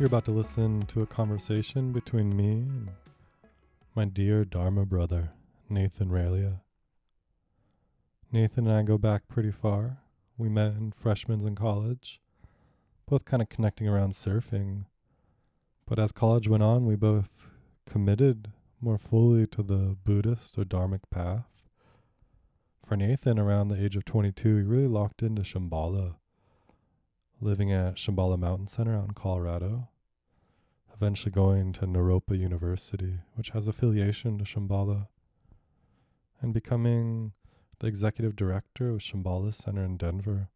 You're about to listen to a conversation between me and my dear Dharma brother, Nathan Ralia. Nathan and I go back pretty far. We met in freshmen's in college, both kind of connecting around surfing. But as college went on, we both committed more fully to the Buddhist or Dharmic path. For Nathan, around the age of 22, he really locked into Shambhala, living at Shambhala Mountain Center out in Colorado, eventually going to Naropa University, which has affiliation to Shambhala, and becoming the executive director of Shambhala Center in Denver.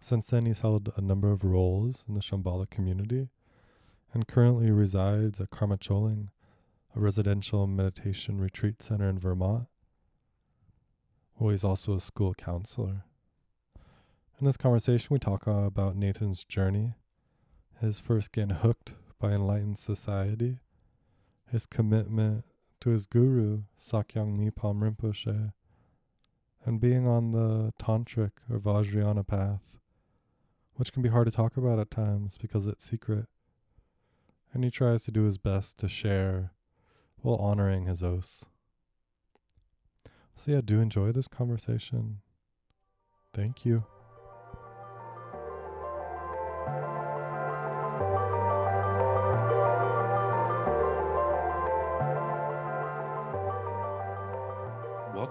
Since then, he's held a number of roles in the Shambhala community and currently resides at Karma Choling, a residential meditation retreat center in Vermont. Well, he's also a school counselor. In this conversation, we talk about Nathan's journey, his first getting hooked by enlightened society, his commitment to his guru, Sakyong Mipham Rinpoche, and being on the tantric or Vajrayana path, which can be hard to talk about at times because it's secret. And he tries to do his best to share while honoring his oaths. So, yeah, do enjoy this conversation. Thank you.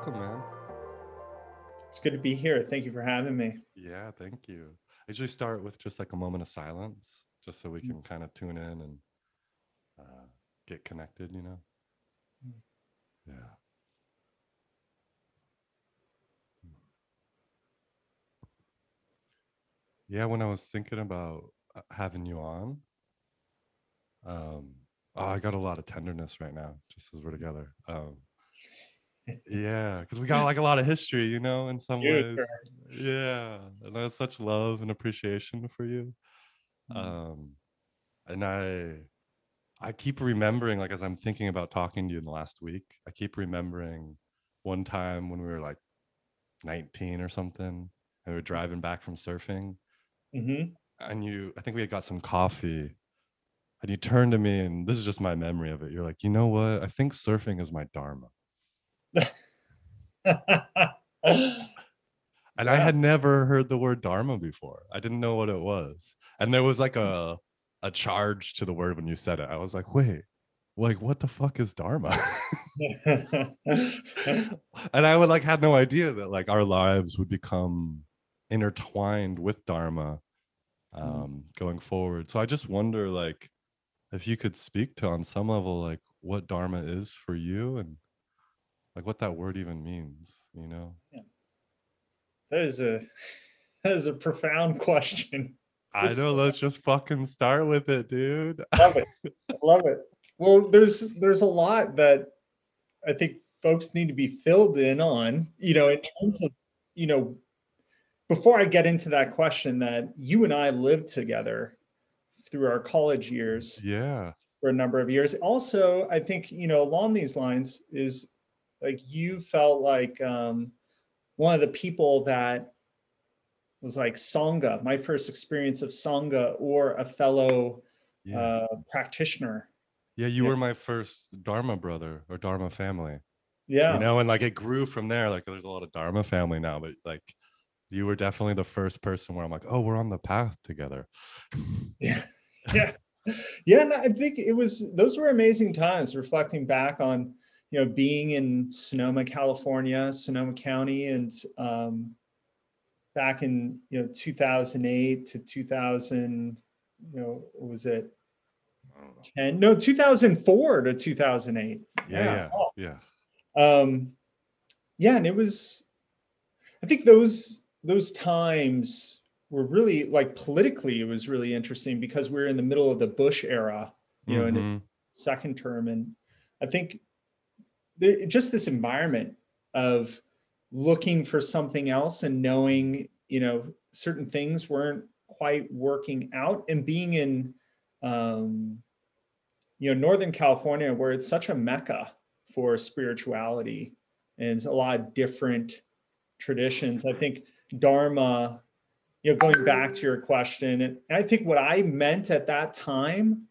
Welcome, man. It's good to be here. Thank you for having me. Yeah, thank you. I usually start with just like a moment of silence, just so we mm. can kind of tune in and uh, get connected, you know? Mm. Yeah. Yeah, when I was thinking about uh, having you on, um, oh, I got a lot of tenderness right now, just as we're together. Um, yeah, because we got like a lot of history, you know, in some ways. Yeah, and I have such love and appreciation for you. Mm. Um, and I, I keep remembering, like as I'm thinking about talking to you in the last week, I keep remembering one time when we were like 19 or something, and we were driving back from surfing, Mm-hmm. And you, I think we had got some coffee, and you turned to me, and this is just my memory of it. You're like, you know what? I think surfing is my dharma. and. I had never heard the word dharma before. I didn't know what it was, and there was like a a charge to the word when you said it. I was like, wait, like what the fuck is dharma and i would like had no idea that like our lives would become intertwined with dharma mm-hmm. um, going forward so i just wonder like if you could speak to on some level like what dharma is for you and like what that word even means you know yeah. that is a that is a profound question just, i know let's just fucking start with it dude love it love it well there's there's a lot that i think folks need to be filled in on you know in terms of you know before I get into that question, that you and I lived together through our college years. Yeah. For a number of years. Also, I think, you know, along these lines is like you felt like um, one of the people that was like Sangha, my first experience of Sangha or a fellow yeah. uh, practitioner. Yeah, you yeah. were my first Dharma brother or Dharma family. Yeah. You know, and like it grew from there. Like there's a lot of Dharma family now, but like you were definitely the first person where I'm like, oh, we're on the path together. yeah. Yeah. Yeah. And I think it was, those were amazing times reflecting back on, you know, being in Sonoma, California, Sonoma County, and um, back in, you know, 2008 to 2000, you know, was it 10? No, 2004 to 2008. Yeah. Yeah. Oh. yeah. Um, yeah. And it was, I think those those times were really like politically it was really interesting because we are in the middle of the bush era you know mm-hmm. in the mm-hmm. second term and i think the, just this environment of looking for something else and knowing you know certain things weren't quite working out and being in um, you know northern california where it's such a mecca for spirituality and a lot of different traditions. I think Dharma you know, going back to your question, and I think what I meant at that time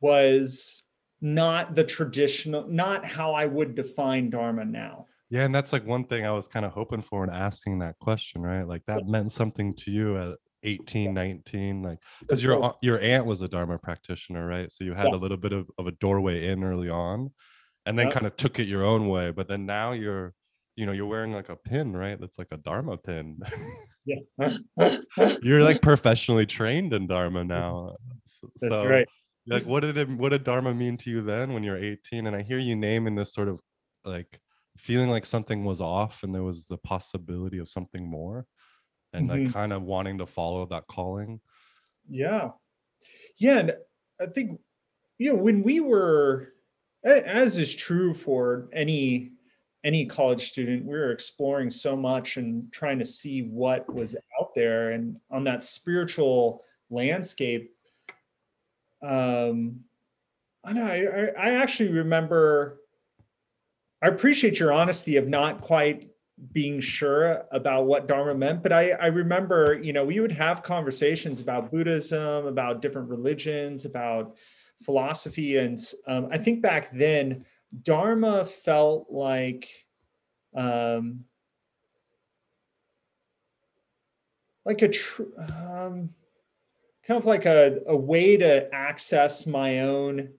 was not the traditional, not how I would define Dharma now. Yeah, and that's like one thing I was kind of hoping for in asking that question, right? Like that meant something to you at 18, 19, like because your your aunt was a Dharma practitioner, right? So you had yes. a little bit of, of a doorway in early on and then yep. kind of took it your own way. But then now you're, you know, you're wearing like a pin, right? That's like a Dharma pin. yeah. you're like professionally trained in Dharma now. That's so, great. Like what did it what did Dharma mean to you then when you're 18? And I hear you naming this sort of like feeling like something was off and there was the possibility of something more and mm-hmm. like kind of wanting to follow that calling. Yeah. Yeah. And I think, you know, when we were as is true for any any college student we were exploring so much and trying to see what was out there and on that spiritual landscape um i know i i actually remember i appreciate your honesty of not quite being sure about what dharma meant but i i remember you know we would have conversations about buddhism about different religions about philosophy. And um, I think back then, Dharma felt like um, like a true. um, kind of like a, a way to access my own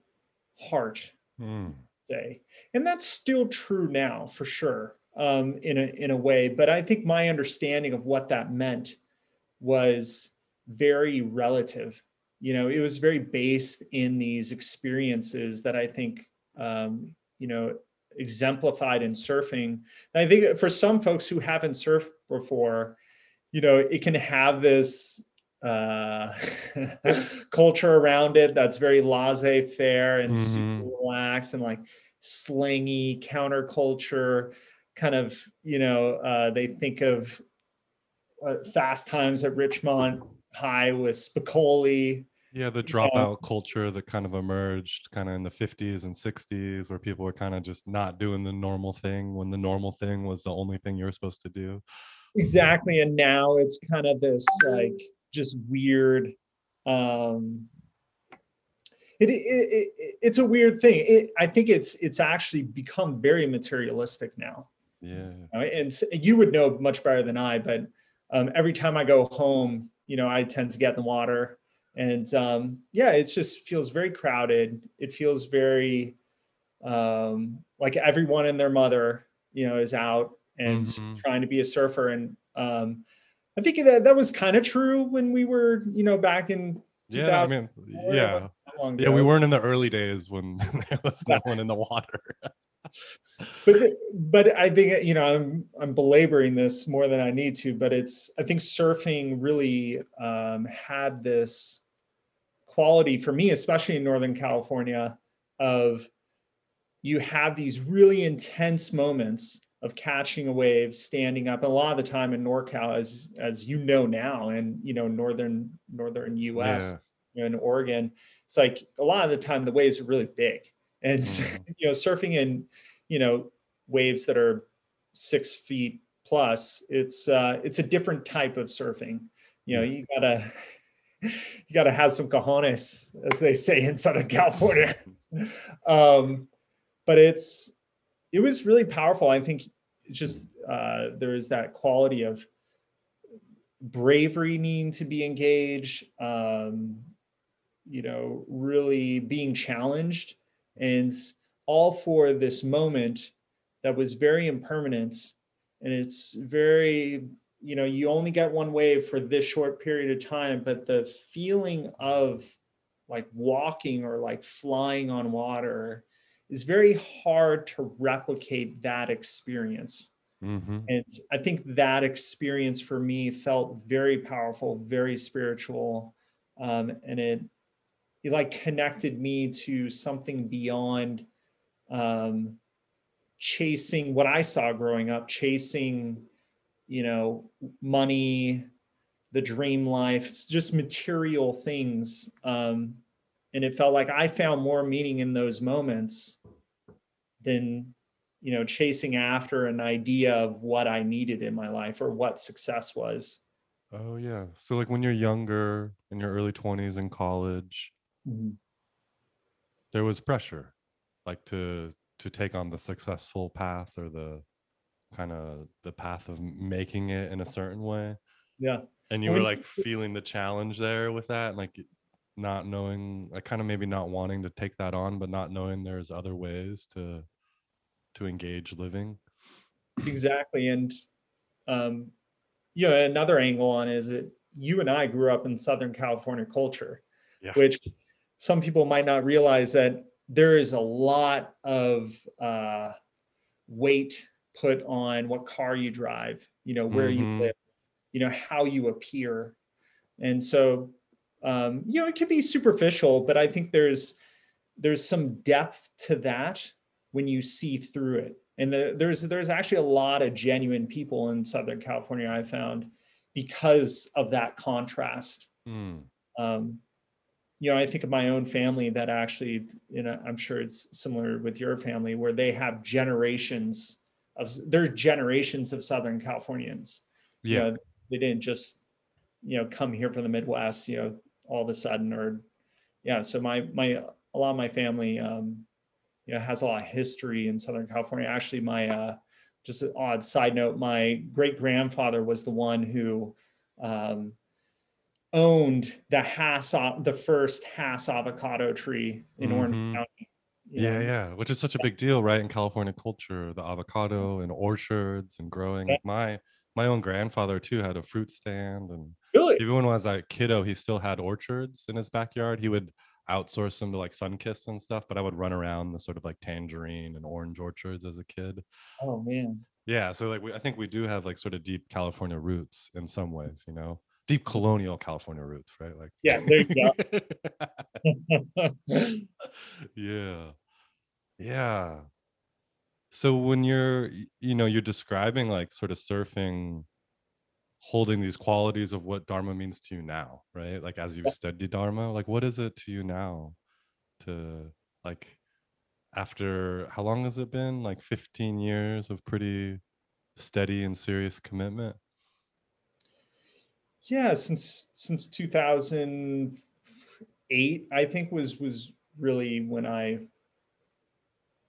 heart, mm. say, and that's still true now for sure um, in a in a way. But I think my understanding of what that meant was very relative you know it was very based in these experiences that i think um, you know exemplified in surfing and i think for some folks who haven't surfed before you know it can have this uh, culture around it that's very laissez-faire and mm-hmm. super relaxed and like slangy counterculture kind of you know uh, they think of uh, fast times at ridgemont high with spicoli yeah, the dropout culture that kind of emerged kind of in the 50s and 60s where people were kind of just not doing the normal thing when the normal thing was the only thing you were supposed to do. Exactly. And now it's kind of this like just weird um it, it, it it's a weird thing. It, I think it's it's actually become very materialistic now. Yeah. And you would know much better than I, but um, every time I go home, you know, I tend to get in the water and um, yeah it just feels very crowded it feels very um, like everyone and their mother you know is out and mm-hmm. trying to be a surfer and um, i think that that was kind of true when we were you know back in yeah i mean yeah. yeah we weren't in the early days when there was no one in the water. But but I think you know I'm I'm belaboring this more than I need to, but it's I think surfing really um, had this quality for me, especially in Northern California, of you have these really intense moments of catching a wave, standing up. And a lot of the time in NorCal, as as you know now, and you know northern northern U.S. Yeah. You know, in Oregon, it's like a lot of the time the waves are really big, and mm. you know surfing in you know waves that are six feet plus. It's uh, it's a different type of surfing. You know, you gotta you got to have some cojones, as they say in Southern California. um, but it's it was really powerful. I think just uh, there is that quality of bravery needing to be engaged. Um, you know, really being challenged, and all for this moment that was very impermanent, and it's very you know you only get one wave for this short period of time but the feeling of like walking or like flying on water is very hard to replicate that experience mm-hmm. and i think that experience for me felt very powerful very spiritual um, and it it like connected me to something beyond um, chasing what i saw growing up chasing you know, money, the dream life, just material things. Um, and it felt like I found more meaning in those moments than, you know, chasing after an idea of what I needed in my life or what success was. Oh yeah. So like when you're younger, in your early 20s in college, Mhm. there was pressure like to to take on the successful path or the kind of the path of making it in a certain way. Yeah. And you were like feeling the challenge there with that, like not knowing, like kind of maybe not wanting to take that on, but not knowing there's other ways to to engage living. exactly and um you know another angle on is that you and i grew up in southern california culture Yeah. which some people might not realize that there is a lot of uh weight put on what car you drive you know where Mhm. you live you know how you appear and so um you know it could be superficial but i think there's there's some depth to that when you see through it and the, there's there's actually a lot of genuine people in southern california i found because of that contrast Mm. um, you know i think of my own family that actually you know i'm sure it's similar with your family where they have generations of there's generations of southern californians you Yeah. know, they didn't just you know come here from the midwest you know all of a sudden or yeah so my my a lot of my family um you know has a lot of history in southern california actually my uh just an odd side note my great grandfather was the one who um owned the Hass the first Hass avocado tree in Mhm. Orange County Yeah, know. yeah, which is such a big deal, right? In California culture, the avocado and orchards and growing. Yeah. My my own grandfather too had a fruit stand, and really even when I was like kiddo, he still had orchards in his backyard. He would outsource them to like Sunkist and stuff, but I would run around the sort of like tangerine and orange orchards as a kid. oh man. Yeah, so like we, I think we do have like sort of deep California roots in some ways, you know, deep colonial California roots, right? Like yeah there you go. Yeah. Yeah. So when you're you know you're describing like sort of surfing holding these qualities of what dharma means to you now right? Like as you've studied dharma like what is it to you now to like after how long has it been? Like 15 years of pretty steady and serious commitment? Yeah since since 2008 i think was was really when i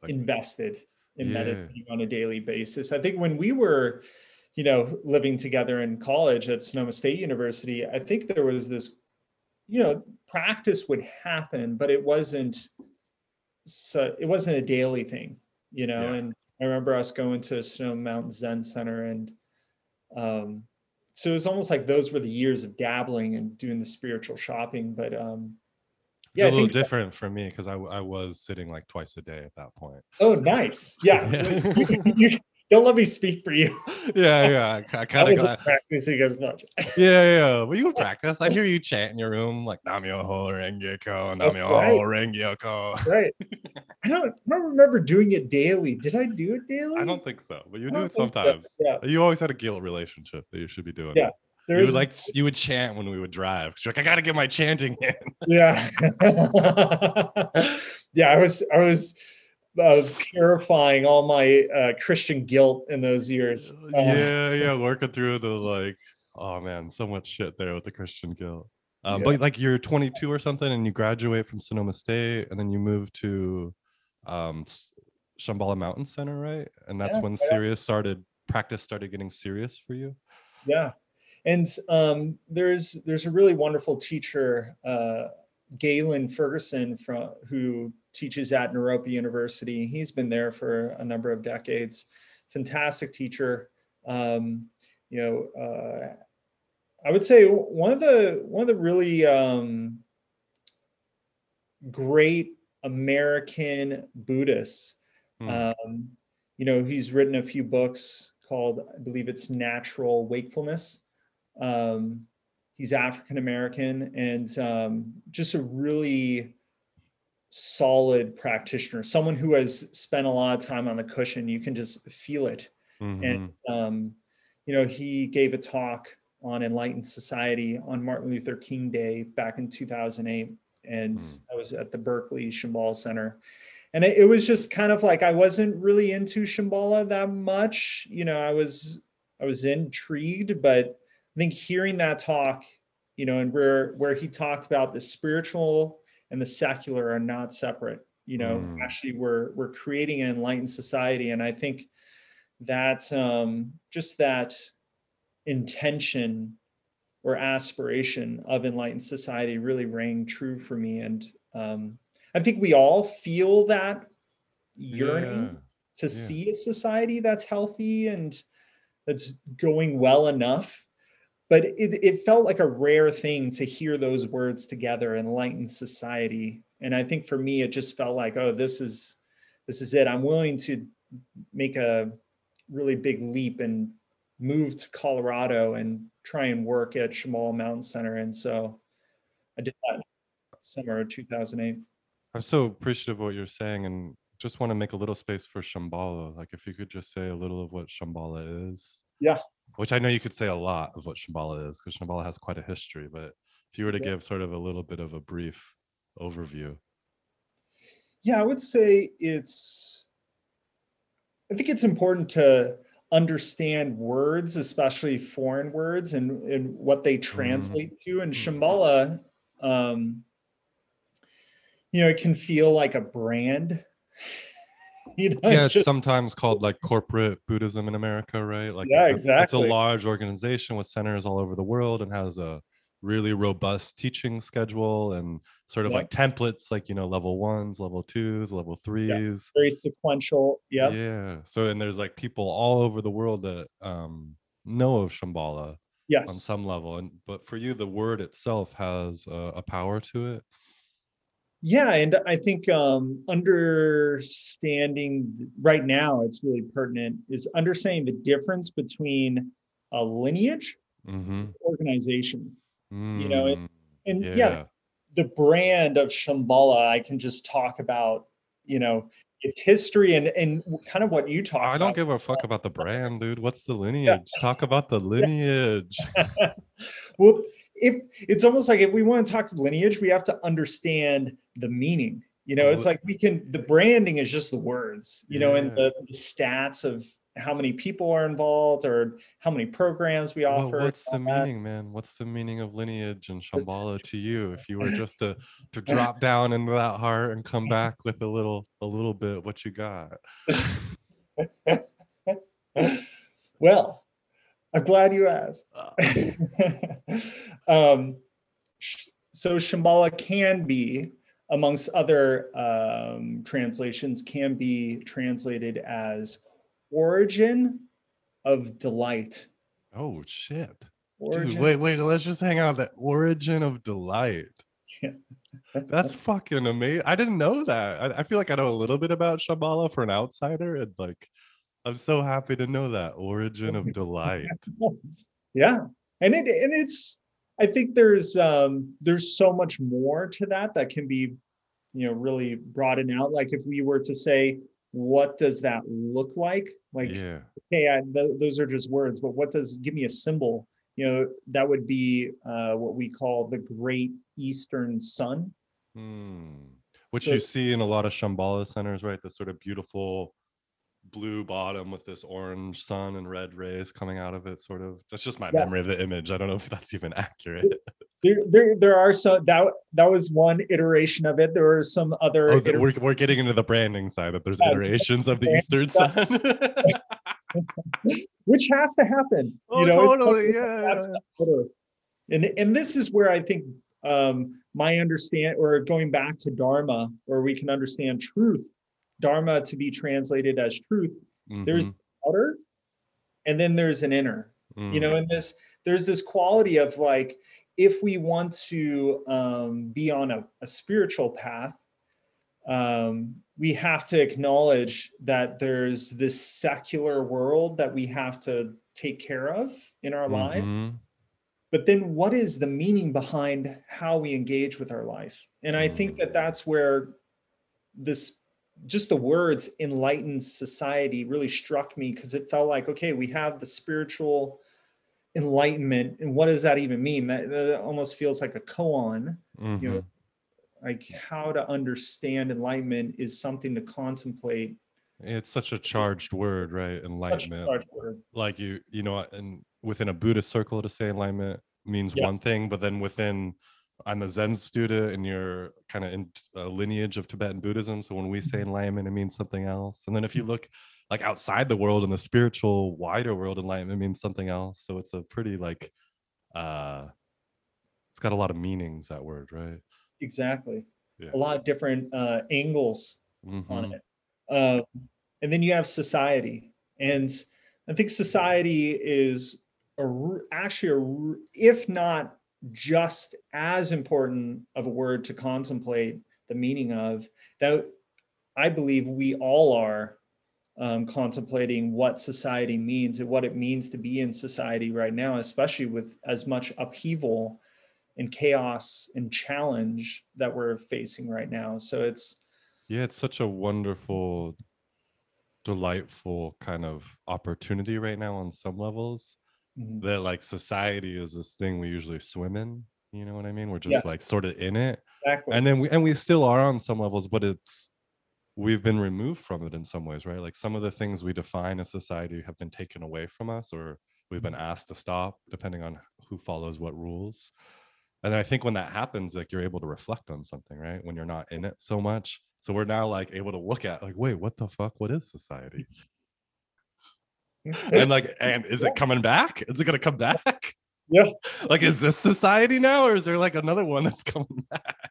like invested in Yeah. meditating on a daily basis. I think when we were you know living together in college at sonoma state university i think there was this you know practice would happen but it wasn't so it wasn't a daily thing you know Yeah. and i remember us going to sonoma mountain zen center and um so it was almost like those were the years of dabbling and doing the spiritual shopping but um it's yeah a I little different for me because I, I was sitting like twice a day at that point oh nice yeah, Yeah. You- don't let me speak for you yeah yeah i, I kind of practicing as much. Yeah, yeah. Well, you can practice. I hear you chant in your room like Nam Myoho Renge Kyo, That's Nam Myoho right. Renge Kyo. right. I don't, I don't remember doing it daily. Did I do it daily? I don't think so, but you do it think so. sometimes. Yeah. You always had a guilt relationship that you should be doing. Yeah, it. You There's would like you would chant when we would drive. you're like, I gotta get my chanting in. yeah. yeah, I was I was uh, purifying all my uh, Christian guilt in those years. Uh, yeah, yeah, working through the like, oh man, so much shit there with the Christian guilt. Um, Yeah. But like you're 22 or something, and you graduate from Sonoma State, and then you move to um, Shambhala Mountain Center, right? And that's Yeah, when serious started practice started getting serious for you. yeah and um, there's there's a really wonderful teacher uh, gaylon ferguson from who teaches at naropa university he's been there for a number of decades fantastic teacher um, you know uh, i would say one of the one of the really um, great american buddhists Hmm. um, you know, he's written a few books called, I believe it's Natural Wakefulness. Um, he's African American and um, just a really solid practitioner, someone who has spent a lot of time on the cushion. You can just feel it. Mhm. And, um, you know, he gave a talk on Enlightened Society on Martin Luther King Day back in 2008. And Mm. I was at the Berkeley Shambhala Center and it, it was just kind of like I wasn't really into Shambhala that much. You know, I was I was intrigued, but I think hearing that talk, you know, and where where he talked about the spiritual and the secular are not separate. You know, Mm. actually, we're we're creating an enlightened society, and I think that um, just that intention or aspiration of enlightened society really rang true for me, and um, I think we all feel that yearning Yeah. to yeah. see a society that's healthy and that's going well enough but it, it felt like a rare thing to hear those words together enlightened society and i think for me it just felt like oh this is this is it i'm willing to make a really big leap and move to colorado and try and work at Shambhala mountain center and so i did that summer of 2008 I'm so appreciative of what you're saying and just want to make a little space for Shambhala. Like if you could just say a little of what Shambhala is. Yeah. Which I know you could say a lot of what Shambhala is because Shambhala has quite a history, but if you were to Yeah. give sort of a little bit of a brief overview. Yeah, I would say it's, I think it's important to understand words, especially foreign words and, and what they translate to. And Mhm. Shambhala, um, you know, it can feel like a brand. you know, yeah, it's just- sometimes called like corporate Buddhism in America, right? Like Yeah, it's a, exactly. It's a large organization with centers all over the world and has a really robust teaching schedule and sort of Yeah. like templates, like you know, level ones, level twos, level threes. very sequential. Yeah. Yeah. So and there's like people all over the world that um know of Shambhala yes on some level, and but for you, the word itself has a, a power to it. Yeah, and I think um, understanding right now it's really pertinent is understanding the difference between a lineage Mm-hmm. organization. know, it- Mm, And yeah. yeah. the brand of Shambhala, I can just talk about, you know, its history and and kind of what you talked I don't about. give a fuck about the brand, dude. What's the lineage? Talk about the lineage. well, if it's almost like if we want to talk lineage, we have to understand the meaning. You know, it's like we can the branding is just the words, you know, and the, the stats of how many people are involved or how many programs we Well, offer. what's the that. meaning, man? What's the meaning of lineage and Shambhala to you? If you were just to to drop down into that heart and come back with a little a little bit, what you got? well, I'm glad you asked. um, sh- so Shambhala can be, amongst other um, translations, can be translated as origin of delight. Oh shit. Origin. Dude, wait, wait, let's just hang out. The origin of delight. Yeah. That's fucking amazing. I didn't know that. I, I feel like I know a little bit about Shambhala for an outsider, and like I'm so happy to know that origin of delight. yeah, and it and it's. I think there's um, there's so much more to that that can be, you know, really broadened out. Like if we were to say, what does that look like? Like yeah. hey, I, th- those are just words, but what does give me a symbol? You know, that would be uh, what we call the Great Eastern Sun. Hmm. Which So you see in a lot of Shambhala centers, right? The sort of beautiful blue bottom with this orange sun and red rays coming out of it, sort of. That's just my Yeah. memory of the image. I don't know if that's even accurate. There, there, there are some that that was one iteration of it. There were some other. Oh, we're, we're getting into the branding side that there's Yeah, iterations of the Eastern. Sun. which has to happen. oh, you know, totally. Yeah. that's the order. And and this is where I think um, my understand or going back to Dharma, where we can understand truth, Dharma to be translated as truth. There's Mhm, outer, and then there's an inner. You know, mm, and this there's this quality of like if we want to um, be on a, a spiritual path, um, we have to acknowledge that there's this secular world that we have to take care of in our life. mhm. But then, what is the meaning behind how we engage with our life? And I think that Mm. that's where this just the words enlightened society really struck me because it felt like okay we have the spiritual enlightenment and what does that even mean that, that almost feels like a koan Mhm. you know like how to understand enlightenment is something to contemplate It's such a charged word, right? Enlightenment. word. Like you, you know, and within a Buddhist circle to say enlightenment means Yeah. one thing, but then within I'm a Zen student and you're kind of in a lineage of Tibetan Buddhism. So when we say Mm-hmm. enlightenment, it means something else. And then if you look like outside the world in the spiritual, wider world, enlightenment means something else. So it's a pretty like uh it's got a lot of meanings, that word, right? exactly Yeah. a lot of different uh, angles Mhm. on it. Um, and then you have society, and I think society is a, actually, a, if not just as important of a word to contemplate the meaning of. That I believe we all are um, contemplating what society means and what it means to be in society right now, especially with as much upheaval and chaos and challenge that we're facing right now. So it's Yeah, it's such a wonderful, delightful kind of opportunity right now on some levels. Mhm, that like society is this thing we usually swim in you know what i mean? We're just like sort of in it. Exactly. and then we and we still are on some levels but it's we've been removed from it in some ways right? Like some of the things we define as society have been taken away from us or we've been asked to stop depending on who follows what rules. And i think when that happens like you're able to reflect on something right? When you're not in it so much. So we're now like able to look at like wait what the fuck? What is society and like and is it coming back is it going to come back Yeah. like is this society now or is there like another one that's coming back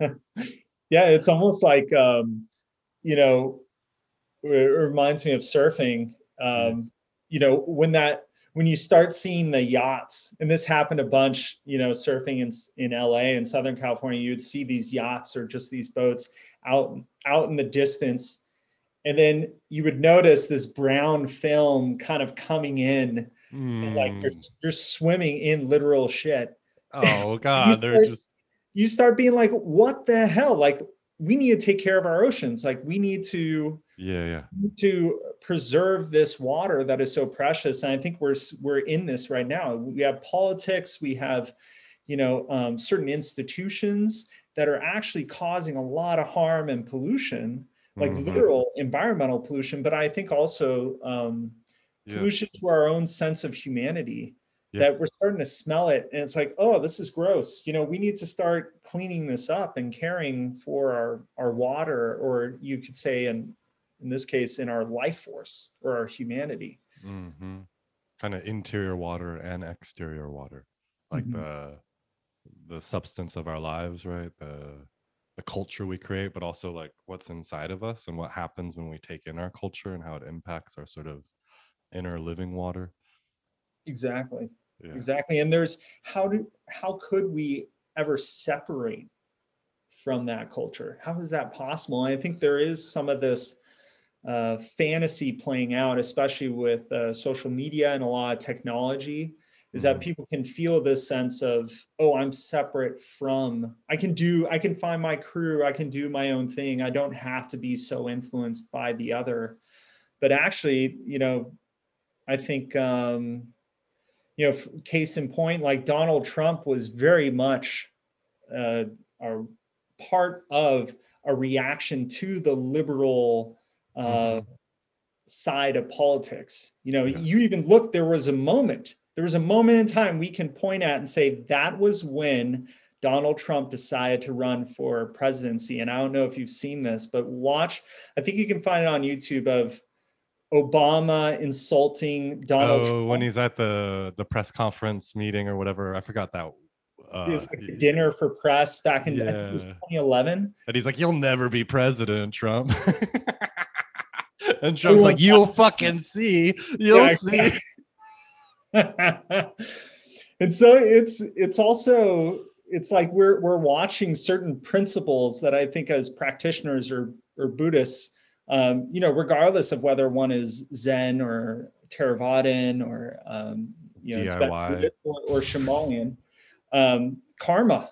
yeah, it's almost like um, you know, it reminds me of surfing. Um, you know, when that when you start seeing the yachts, and this happened a bunch, you know, surfing in in LA and Southern California, you'd see these yachts or just these boats out out in the distance. And then you would notice this brown film kind of coming in, and like you're, Mm. you're swimming in literal shit. oh god they're start- just you start being like, what the hell? Like, we need to take care of our oceans. Like, we need to yeah yeah need to preserve this water that is so precious. And I think we're we're in this right now. We have politics. We have, you know, um, certain institutions that are actually causing a lot of harm and pollution, like Mhm. literal environmental pollution. But I think also um, Yeah. pollution to our own sense of humanity Yeah. that we're starting to smell it and it's like oh this is gross you know we need to start cleaning this up and caring for our our water or you could say in in this case in our life force or our humanity hmm kind of interior water and exterior water like Mhm. the the substance of our lives right the the culture we create but also like what's inside of us and what happens when we take in our culture and how it impacts our sort of inner living water. Exactly. Yeah. Exactly and there's how do how could we ever separate from that culture? How is that possible? And i think there is some of this uh, fantasy playing out especially with uh, social media and a lot of technology is that Mhm. people can feel this sense of oh i'm separate from i can do i can find my crew i can do my own thing i don't have to be so influenced by the other but actually you know i think um you know case in point like donald trump was very much uh, a part of a reaction to the liberal uh, Mhm. side of politics. You know, Yeah. you even look, there was a moment, there was a moment in time we can point at and say that was when Donald Trump decided to run for presidency. And I don't know if you've seen this, but watch, I think you can find it on YouTube of Obama insulting Donald oh Trump. when he's at the the press conference meeting or whatever i forgot that uh, It was like dinner for press back in I it was Yeah. 2011. and he's like you'll never be president trump and trump's Everyone like you'll fucking see you'll Yeah, see and so it's it's also it's like we're we're watching certain principles that I think as practitioners or or Buddhists, um, you know, regardless of whether one is Zen or Theravadan or um, you know DIY. Or, or Shambhalian, um, karma.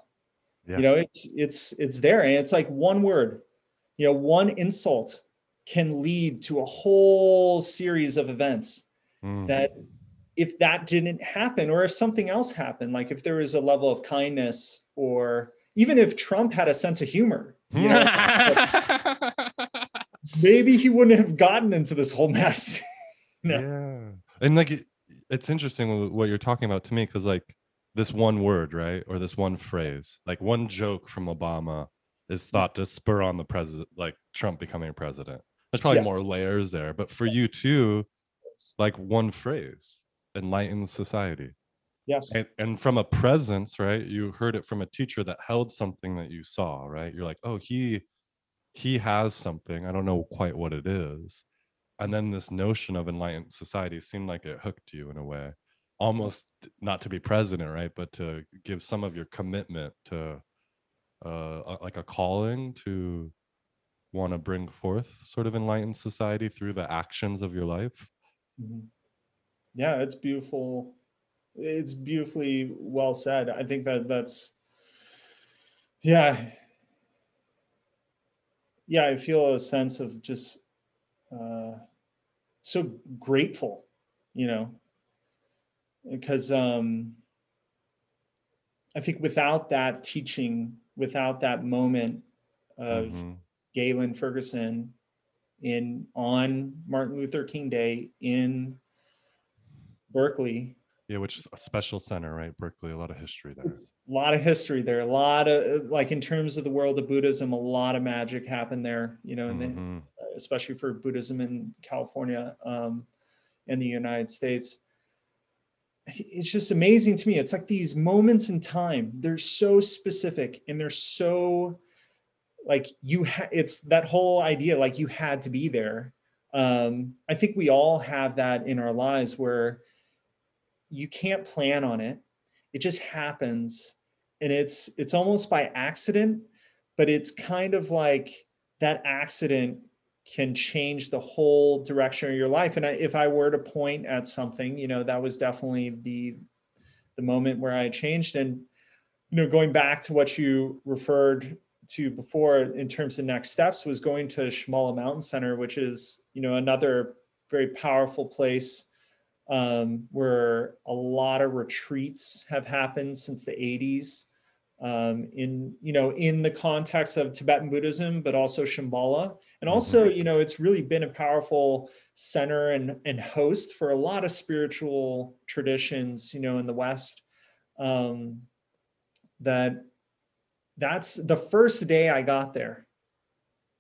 Yeah. You know, it's it's it's there, and it's like one word. You know, one insult can lead to a whole series of events Mm. that if that didn't happen or if something else happened like if there was a level of kindness or even if trump had a sense of humor you know hmm. maybe he wouldn't have gotten into this whole mess No. yeah and like it- it's interesting what you're talking about to me because like this one word, right, or this one phrase, like one joke from Obama, is thought to spur on the president, like Trump becoming president. There's probably yeah. more layers there, but for you too, like one phrase, enlighten society. Yes. And, and from a presence, right? You heard it from a teacher that held something that you saw, right? You're like, oh, he he has something. I don't know quite what it is. And then this notion of enlightened society seemed like it hooked you in a way, almost not to be president, right? But to give some of your commitment to uh, like a calling to want to bring forth sort of enlightened society through the actions of your life. Mm-hmm. Yeah, it's beautiful. It's beautifully well said. I think that that's, yeah, yeah, I feel a sense of just uh, so grateful, you know, because um, I think without that teaching, without that moment of mm-hmm. Gaylon Ferguson in on Martin Luther King Day in Berkeley, yeah, which is a special center, right? Berkeley, a lot of history there. It's a lot of history there. A lot of like in terms of the world of Buddhism, a lot of magic happened there. You know, mm-hmm. the, especially for Buddhism in California um, and the United States. It's just amazing to me. It's like these moments in time. They're so specific and they're so like you. Ha- it's that whole idea like you had to be there. Um, I think we all have that in our lives where you can't plan on it. It just happens. And it's it's almost by accident but it's kind of like that accident can change the whole direction of your life. And I, if i were to point at something you know that was definitely the the moment where i changed. And you know going back to what you referred to before in terms of next steps was going to Shambhala Mountain Center, which is you know another very powerful place um, where a lot of retreats have happened since the 80s um, in you know in the context of Tibetan Buddhism, but also Shambhala, and also mm-hmm. you know it's really been a powerful center and and host for a lot of spiritual traditions you know in the West. Um, that that's the first day I got there.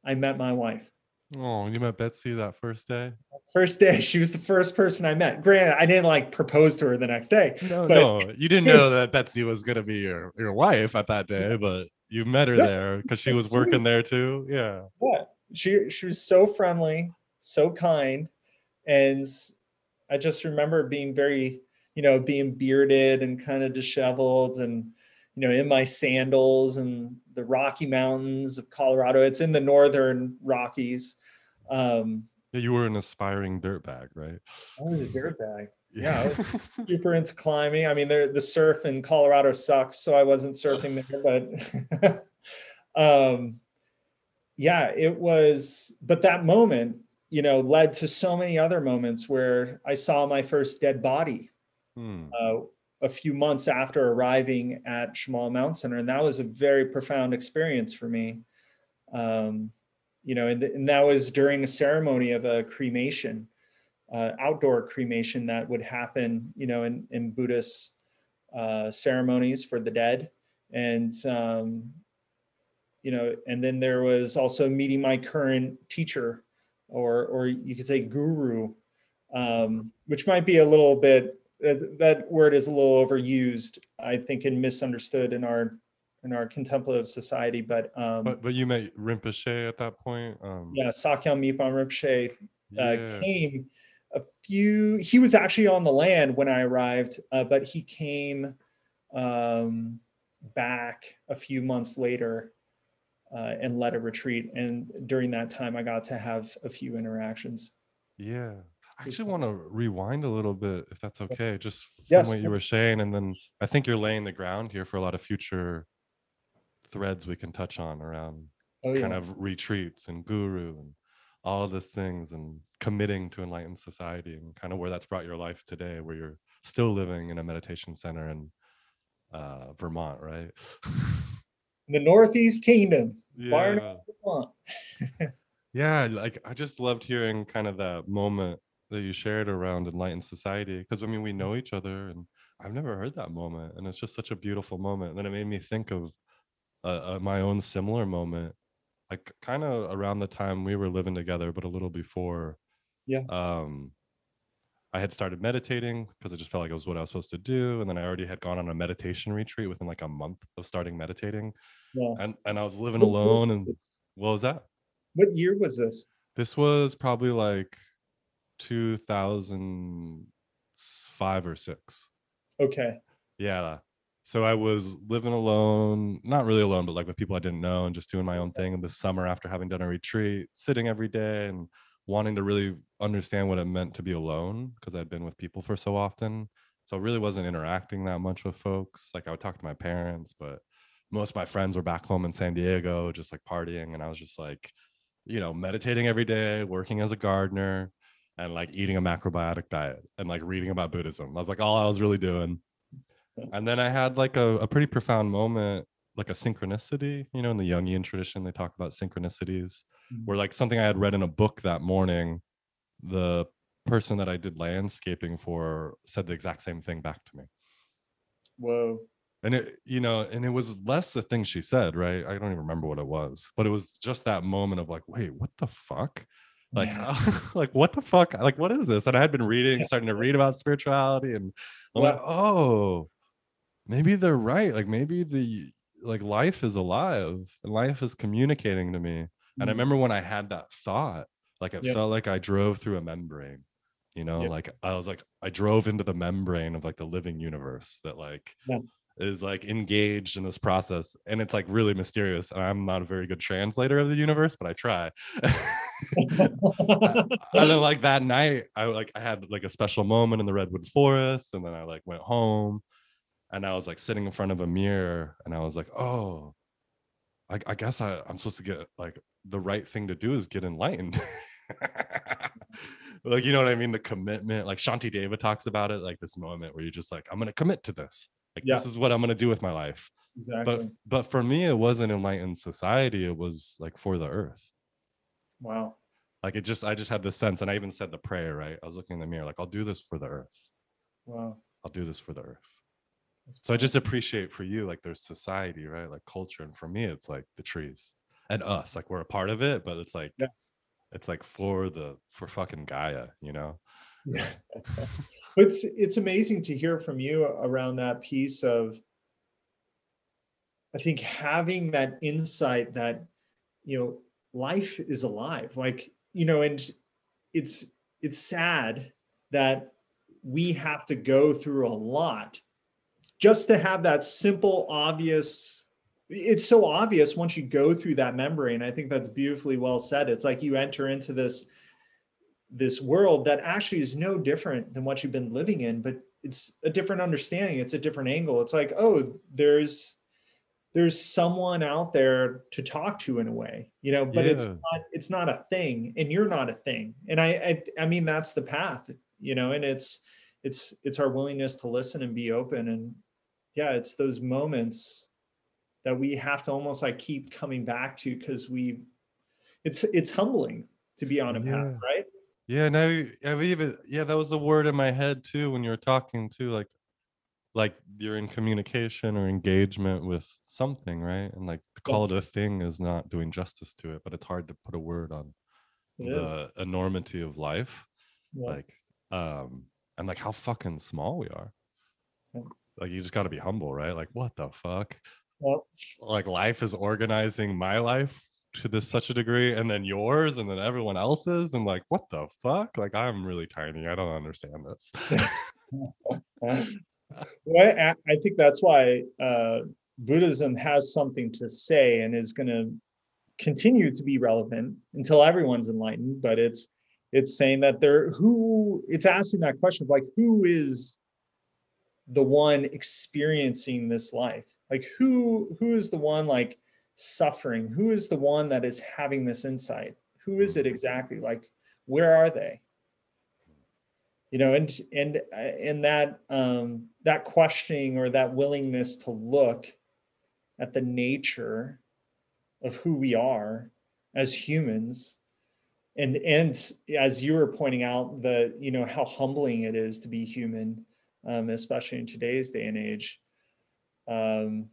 I met my wife. Oh, you met Betsy that first day? First day, she was the first person I met. Granted, I didn't like propose to her the next day. No, but... no, you didn't know that Betsy was gonna be your, your wife at that day, but you met her there because she was working there too. Yeah. Yeah. She she was so friendly, so kind. And I just remember being very, you know, being bearded and kind of disheveled and you know, in my sandals and the Rocky Mountains of Colorado. It's in the northern Rockies. Um, yeah, you were an aspiring dirtbag, right? I was a dirtbag. Yeah, yeah super into climbing. I mean, the surf in Colorado sucks, so I wasn't surfing there. But um, yeah, it was. But that moment, you know, led to so many other moments where I saw my first dead body. Hmm. Uh, a few months after arriving at Shambhala Mountain Center, and that was a very profound experience for me. Um, you know, and, and, that was during a ceremony of a cremation, uh, outdoor cremation that would happen, you know, in, in Buddhist uh, ceremonies for the dead, and um, you know, and then there was also meeting my current teacher, or or you could say guru, um, which might be a little bit that, that word is a little overused, I think, and misunderstood in our in our contemplative society. But um, but but you met Rinpoche at that point. Um, yeah, Sakyong Mipham Rinpoche uh, yeah. came a few. He was actually on the land when I arrived, uh, but he came um, back a few months later uh, and led a retreat. And during that time, I got to have a few interactions. Yeah, I actually want to rewind a little bit, if that's okay, just from yes. what you were saying, and then I think you're laying the ground here for a lot of future threads we can touch on around oh, yeah. kind of retreats and guru and all of these things and committing to enlightened society and kind of where that's brought your life today, where you're still living in a meditation center in uh, Vermont, right? the Northeast Kingdom, yeah. Vermont. yeah, like I just loved hearing kind of that moment that you shared around enlightened society because i mean we know each other and i've never heard that moment and it's just such a beautiful moment and then it made me think of uh, my own similar moment like kind of around the time we were living together but a little before Yeah. um i had started meditating because i just felt like it was what i was supposed to do and then i already had gone on a meditation retreat within like a month of starting meditating Yeah. and and i was living alone and what was that What year was this? this was probably like 2005 or 6 Okay. yeah so i was living alone not really alone but like with people i didn't know and just doing my own thing in the summer after having done a retreat sitting every day and wanting to really understand what it meant to be alone because i'd been with people for so often. So I really wasn't interacting that much with folks. Like i would talk to my parents but most of my friends were back home in san diego just like partying and i was just like you know meditating every day working as a gardener and like eating a macrobiotic diet and like reading about buddhism. I was like all i was really doing and then i had like a, a pretty profound moment like a synchronicity you know in the jungian tradition they talk about synchronicities Mhm. where like something i had read in a book that morning the person that i did landscaping for said the exact same thing back to me Whoa. and it you know and it was less the thing she said right i don't even remember what it was but it was just that moment of like wait what the fuck like Yeah. like what the fuck like what is this and i had been reading starting to read about spirituality and i'm like oh maybe they're right like maybe the like life is alive and life is communicating to me and i Mm. remember when i had that thought like it Yeah. felt like i drove through a membrane you know Yeah. like i was like i drove into the membrane of like the living universe that like Yeah. is like engaged in this process and it's like really mysterious and i'm not a very good translator of the universe but i try and then like that night i like i had like a special moment in the redwood forest and then i like went home and i was like sitting in front of a mirror and i was like oh i, I guess I, i'm supposed to get like the right thing to do is get enlightened. Like you know what i mean? The commitment like Shantideva talks about it like this moment where you're just like i'm gonna commit to this. Like Yeah. this is what i'm gonna do with my life. Exactly. but but for me it wasn't enlightened society. It was like for the earth. Wow. like it just i just had this sense and i even said the prayer right? I was looking in the mirror like i'll do this for the earth. Wow. i'll do this for the earth so i just appreciate for you like there's society right like culture and for me it's like the trees and us like we're a part of it but it's like Yes. it's like for the for fucking gaia you know Yeah. it's it's amazing to hear from you around that piece of I think having that insight that you know life is alive like you know and it's it's sad that we have to go through a lot just to have that simple obvious it's so obvious once you go through that membrane i think that's beautifully well said. It's like you enter into this this world that actually is no different than what you've been living in but it's a different understanding. It's a different angle. It's like oh there's there's someone out there to talk to in a way you know but it's not it's not a thing and you're not a thing. And I, I i mean that's the path you know and it's it's it's our willingness to listen and be open and yeah it's those moments that we have to almost like keep coming back to because we it's it's humbling to be on a Yeah. path right Yeah, no, I've even yeah, that was the word in my head too when you were talking too, like like you're in communication or engagement with something, right? And like to call it a thing is not doing justice to it, but it's hard to put a word on It is. the enormity of life. Yeah. Like um and like how fucking small we are. Like you just gotta be humble, right? Like what the fuck? Well, Like life is organizing my life to this such a degree and then yours and then everyone else's and like what the fuck like i'm really tiny i don't understand this well, I, I think that's why uh, Buddhism has something to say and is going to continue to be relevant until everyone's enlightened. But it's it's saying that there who it's asking that question of like who is the one experiencing this life? Like who who is the one like suffering? Who is the one that is having this insight? Who is it exactly? Like where are they? You know and and and that um that questioning or that willingness to look at the nature of who we are as humans and and as you were pointing out the you know how humbling it is to be human um, especially in today's day and age. Um,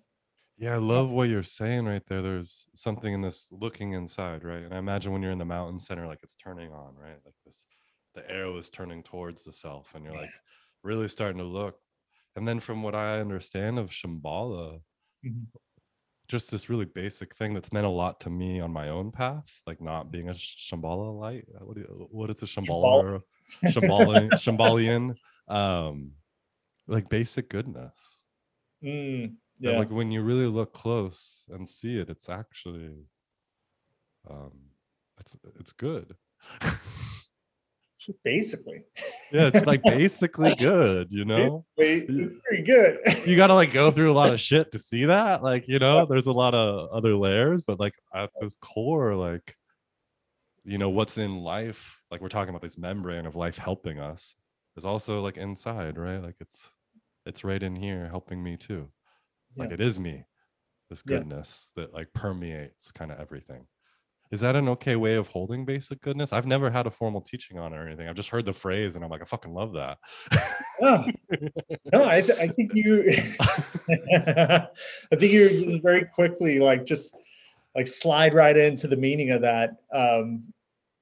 yeah i love what you're saying right there. There's something in this looking inside right? And i imagine when you're in the mountain center like it's turning on right? Like this the arrow is turning towards the self and you're like really starting to look. And then from what i understand of shambhala mm-hmm. just this really basic thing that's meant a lot to me on my own path, like not being a Shambhala light. What, you, what is a Shambhala? Shambhala, Shambhalian, um, like basic goodness. Mm, yeah. like when you really look close and see it, it's actually, um, it's it's good. basically yeah it's like basically good you know it's pretty good you gotta like go through a lot of shit to see that like you know there's a lot of other layers but like at this core like you know what's in life like we're talking about this membrane of life helping us is also like inside right like it's it's right in here helping me too yeah. like it is me this goodness yeah. that like permeates kind of everything is that an okay way of holding basic goodness? I've never had a formal teaching on it or anything. I've just heard the phrase and I'm like, I fucking love that. oh. No, I, th- I think you, I think you very quickly like just like slide right into the meaning of that, um,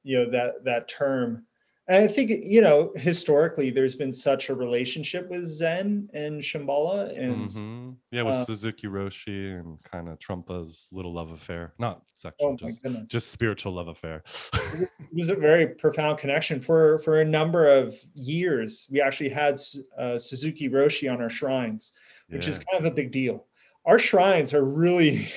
you know, that, that term. I think, you know, historically, there's been such a relationship with Zen and Shambhala. And mm-hmm. yeah, with uh, Suzuki Roshi and kind of Trungpa's little love affair, not sexual, oh just, just spiritual love affair. it was a very profound connection for, for a number of years. We actually had uh, Suzuki Roshi on our shrines, which yeah. is kind of a big deal. Our shrines are really,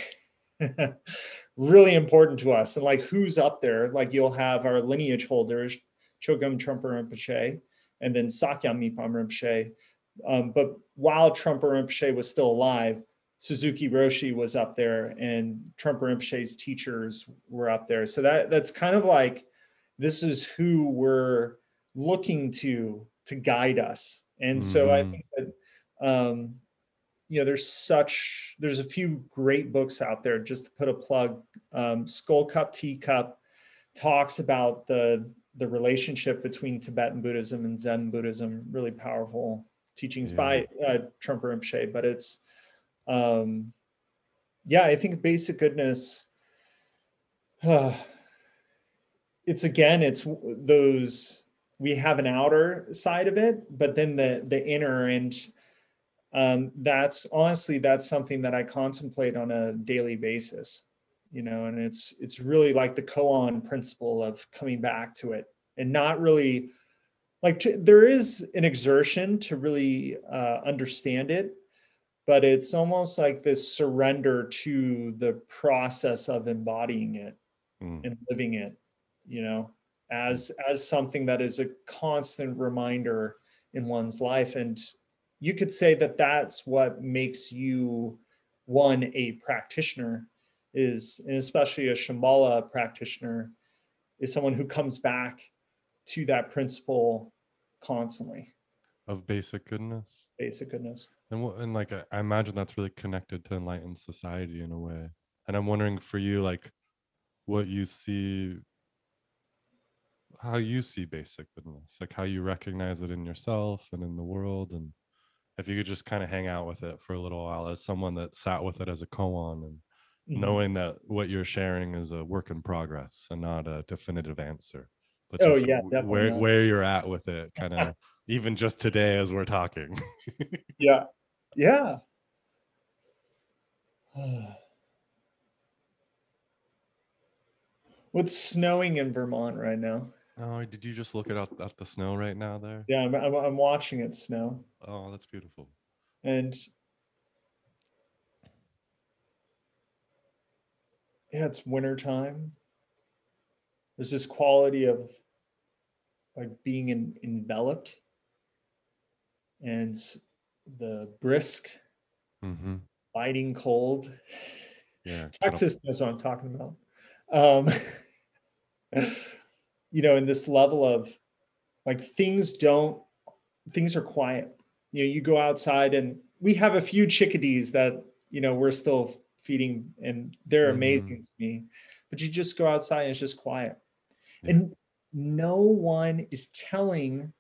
really important to us. And like who's up there, like you'll have our lineage holders, Chogyam Trungpa Rinpoche, and then Sakyong Mipham Rinpoche. Um, but while Trungpa Rinpoche was still alive, Suzuki Roshi was up there, and Trungpa Rinpoche's teachers were up there. So that that's kind of like this is who we're looking to to guide us. And mm-hmm. so I mm-hmm. think that um, you know there's such there's a few great books out there. Just to put a plug, um, Skull Cup Teacup talks about the the relationship between Tibetan Buddhism and Zen Buddhism, really powerful teachings yeah. by uh, Trungpa Rinpoche. But it's, um, yeah, I think basic goodness. Uh, it's again, it's those we have an outer side of it, but then the the inner and um, that's honestly that's something that I contemplate on a daily basis you know and it's it's really like the koan principle of coming back to it and not really like to, there is an exertion to really uh, understand it but it's almost like this surrender to the process of embodying it mm. and living it you know as as something that is a constant reminder in one's life and you could say that that's what makes you one a practitioner is and especially a Shambhala practitioner is someone who comes back to that principle constantly. Of basic goodness? Basic goodness. And what and like I imagine that's really connected to enlightened society in a way. And i'm wondering for you like what you see how you see basic goodness like how you recognize it in yourself and in the world and if you could just kind of hang out with it for a little while as someone that sat with it as a koan and. Mm-hmm. knowing that what you're sharing is a work in progress and not a definitive answer. But oh yeah, definitely where not. where you're at with it, kind of even just today as we're talking. yeah, yeah. What's snowing in Vermont right now? Oh, did you just look at at the snow right now there? Yeah, I'm, I'm, I'm watching it snow. Oh, that's beautiful. And yeah, it's winter time. There's this quality of like being in, enveloped and the brisk, mm-hmm. biting cold. Yeah, Texas knows what I'm talking about. Um, you know, in this level of like things don't, things are quiet. You know, you go outside and we have a few chickadees that, you know, we're still feeding and they're mm-hmm. amazing to me but you just go outside and it's just quiet Yeah. And no one is telling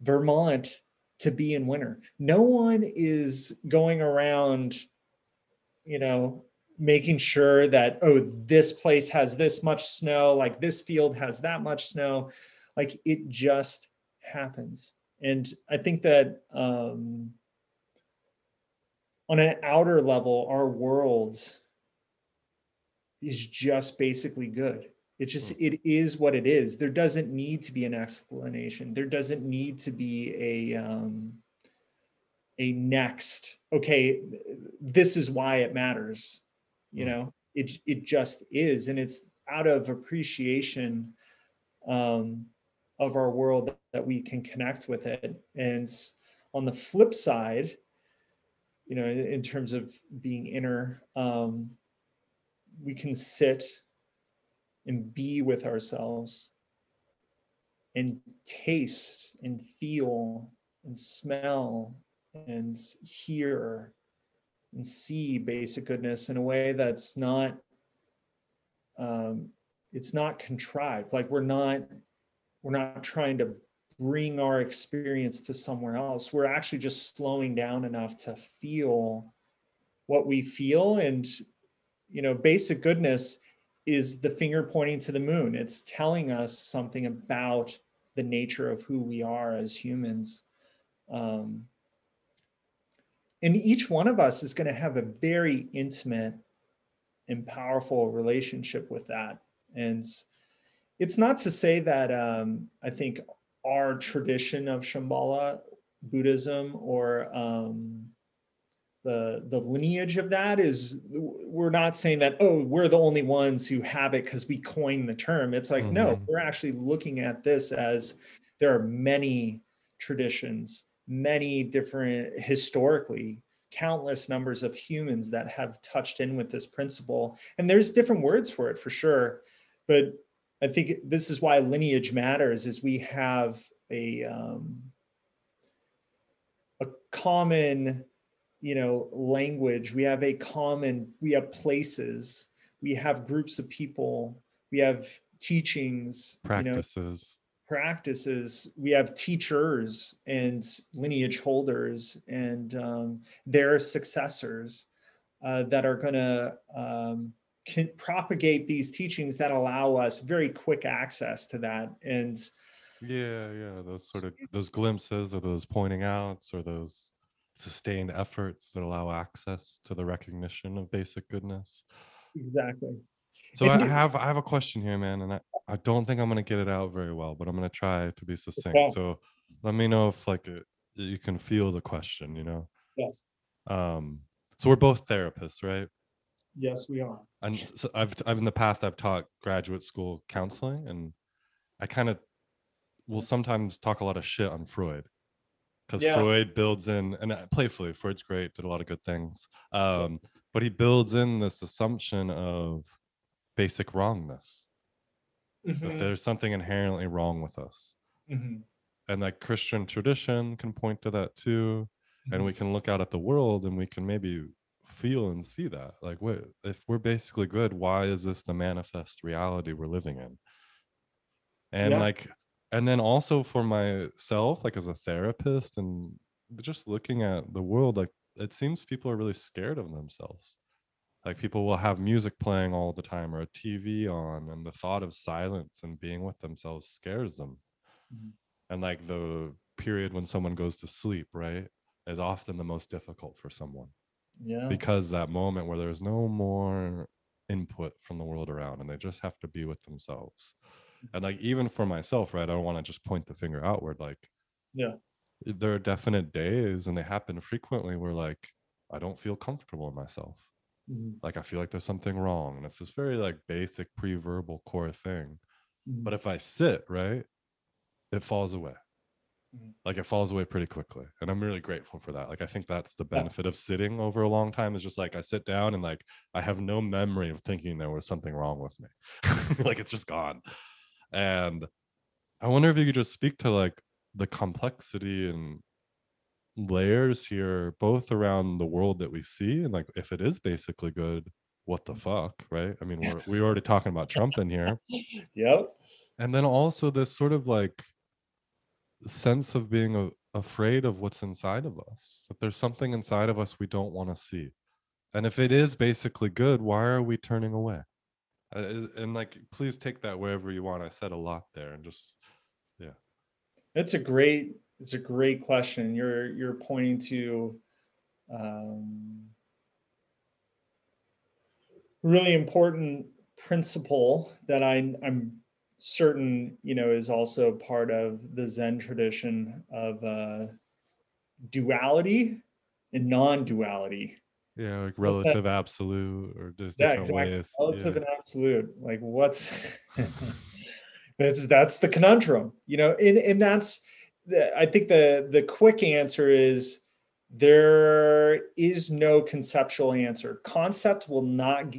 Vermont to be in winter. No one is going around, you know, making sure that, oh, this place has this much snow, like this field has that much snow. Like it just happens. And I think that um, on an outer level, our world is just basically good. It just hmm. it is what it is. There doesn't need to be an explanation. There doesn't need to be a um, a next. Okay, this is why it matters. You hmm. know, it it just is, and it's out of appreciation um, of our world that we can connect with it. And on the flip side, you know, in terms of being inner, um, we can sit and be with ourselves and taste and feel and smell and hear and see basic goodness in a way that's not um, it's not contrived. Like we're not we're not trying to bring our experience to somewhere else we're actually just slowing down enough to feel what we feel and you know basic goodness is the finger pointing to the moon. It's telling us something about the nature of who we are as humans. Um, and each one of us is going to have a very intimate and powerful relationship with that. And it's not to say that um, I think our tradition of Shambhala Buddhism or um, the the lineage of that is we're not saying that oh we're the only ones who have it because we coined the term. It's like mm-hmm. no we're actually looking at this as there are many traditions many different historically countless numbers of humans that have touched in with this principle. And there's different words for it for sure. But i think this is why lineage matters is we have a um, a common you know language. We have a common we have places. We have groups of people. We have teachings practices you know, practices. We have teachers and lineage holders and um, their successors uh, that are going to um, propagate these teachings that allow us very quick access to that and yeah yeah those sort of those glimpses or those pointing outs or those sustained efforts that allow access to the recognition of basic goodness. Exactly. So I have I have a question here, man, and I, I don't think I'm gonna get it out very well, but I'm gonna try to be succinct. Okay. So let me know if like it, you can feel the question, you know. Yes. Um. So we're both therapists, right? Yes, we are. And so I've I've in the past I've taught graduate school counseling, and I kind of will sometimes talk a lot of shit on Freud because yeah. Freud builds in and playfully Freud's great, did a lot of good things. Um, but he builds in this assumption of basic wrongness. Mm-hmm. That there's something inherently wrong with us. Mm-hmm. And like Christian tradition can point to that too. Mm-hmm. And we can look out at the world and we can maybe feel and see that. Like, wait, if we're basically good, why is this the manifest reality we're living in? And yeah. like and then also for myself like as a therapist and just looking at the world like it seems people are really scared of themselves like people will have music playing all the time or a tv on and the thought of silence and being with themselves scares them mm-hmm. and like the period when someone goes to sleep right is often the most difficult for someone yeah because that moment where there's no more input from the world around and they just have to be with themselves and like even for myself right i don't want to just point the finger outward like yeah there are definite days and they happen frequently where like i don't feel comfortable in myself mm-hmm. like i feel like there's something wrong and it's this very like basic pre-verbal core thing mm-hmm. but if i sit right it falls away. Like it falls away pretty quickly and i'm really grateful for that like i think that's the benefit of sitting over a long time is just like i sit down and like i have no memory of thinking there was something wrong with me like it's just gone and I wonder if you could just speak to like the complexity and layers here, both around the world that we see and like if it is basically good, what the fuck, right? I mean, we're we're already talking about Trump in here. Yep. and then also this sort of like sense of being a, afraid of what's inside of us that there's something inside of us we don't want to see and if it is basically good why are we turning away uh, and like please take that wherever you want i said a lot there and just yeah It's a great, it's a great question. You're you're pointing to um, really important principle that I I'm certain you know is also part of the Zen tradition of uh, duality and non-duality. yeah like relative absolute or just Yeah, different exactly. ways Relative yeah. and absolute. Like what's that's that's the conundrum, you know, and and that's the, I think the the quick answer is there is no conceptual answer. Concept will not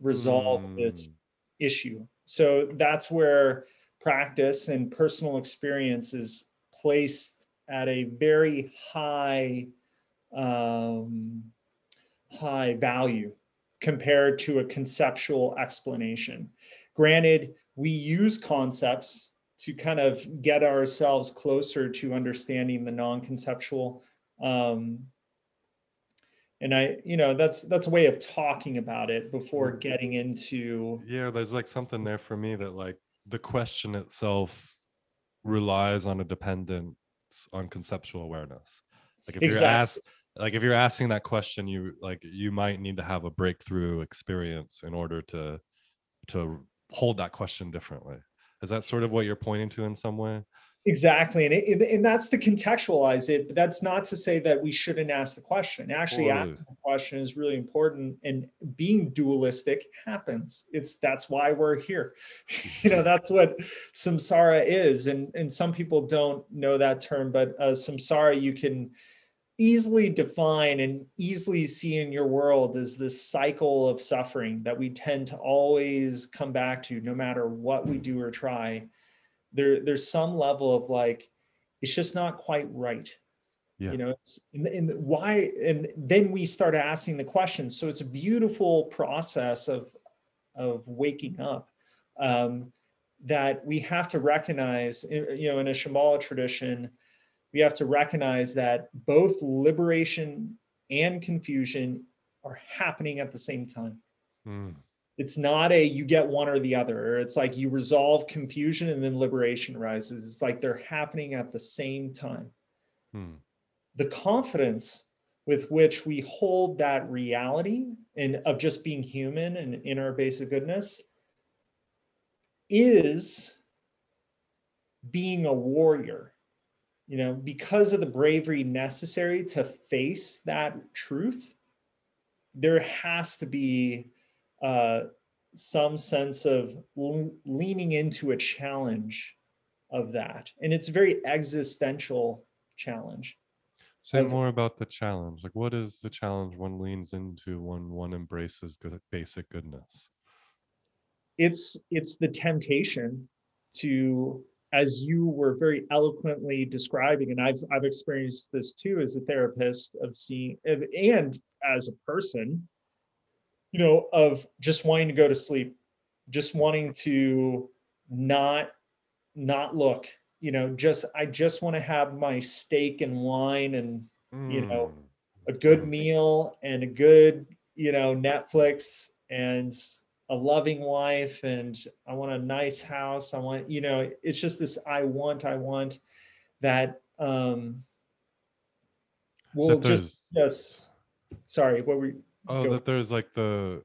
resolve this Mm, issue. So that's where practice and personal experience is placed at a very high um, high value compared to a conceptual explanation. Granted, we use concepts to kind of get ourselves closer to understanding the non-conceptual um, and i you know that's that's a way of talking about it before mm-hmm. getting into yeah there's like something there for me that like the question itself relies on a dependence on conceptual awareness. Like if you're Exactly. asked like if you're asking that question you like you might need to have a breakthrough experience in order to to hold that question differently. Is that sort of what you're pointing to in some way Exactly. And, it, and that's to contextualize it, but that's not to say that we shouldn't ask the question. Actually, Totally. asking the question is really important and being dualistic happens. It's that's why we're here. you know, that's what samsara is. And, and some people don't know that term, but uh, samsara you can easily define and easily see in your world is this cycle of suffering that we tend to always come back to no matter what we do or try there there's some level of like it's just not quite right. Yeah. you know it's and, and why and then we start asking the questions. So it's a beautiful process of of waking up um, that we have to recognize you know in a shambhala tradition we have to recognize that both liberation and confusion are happening at the same time. Mm, it's not a you get one or the other. It's like you resolve confusion and then liberation rises. It's like they're happening at the same time. Mm, the confidence with which we hold that reality and of just being human and in our basic goodness is being a warrior you know because of the bravery necessary to face that truth there has to be uh, some sense of l- leaning into a challenge of that. And it's a very existential challenge. Say Of- more about the challenge. Like what is the challenge one leans into when one embraces good, basic goodness? It's it's the temptation to as you were very eloquently describing and i've i've experienced this too as a therapist of seeing and as a person you know of just wanting to go to sleep just wanting to not not look you know just i just want to have my steak and wine and You know, Mm, a good Mm. meal and a good you know netflix and a loving wife and i want a nice house. I want you know it's just this i want i want that um will that just yes. Sorry what were you oh that there's like the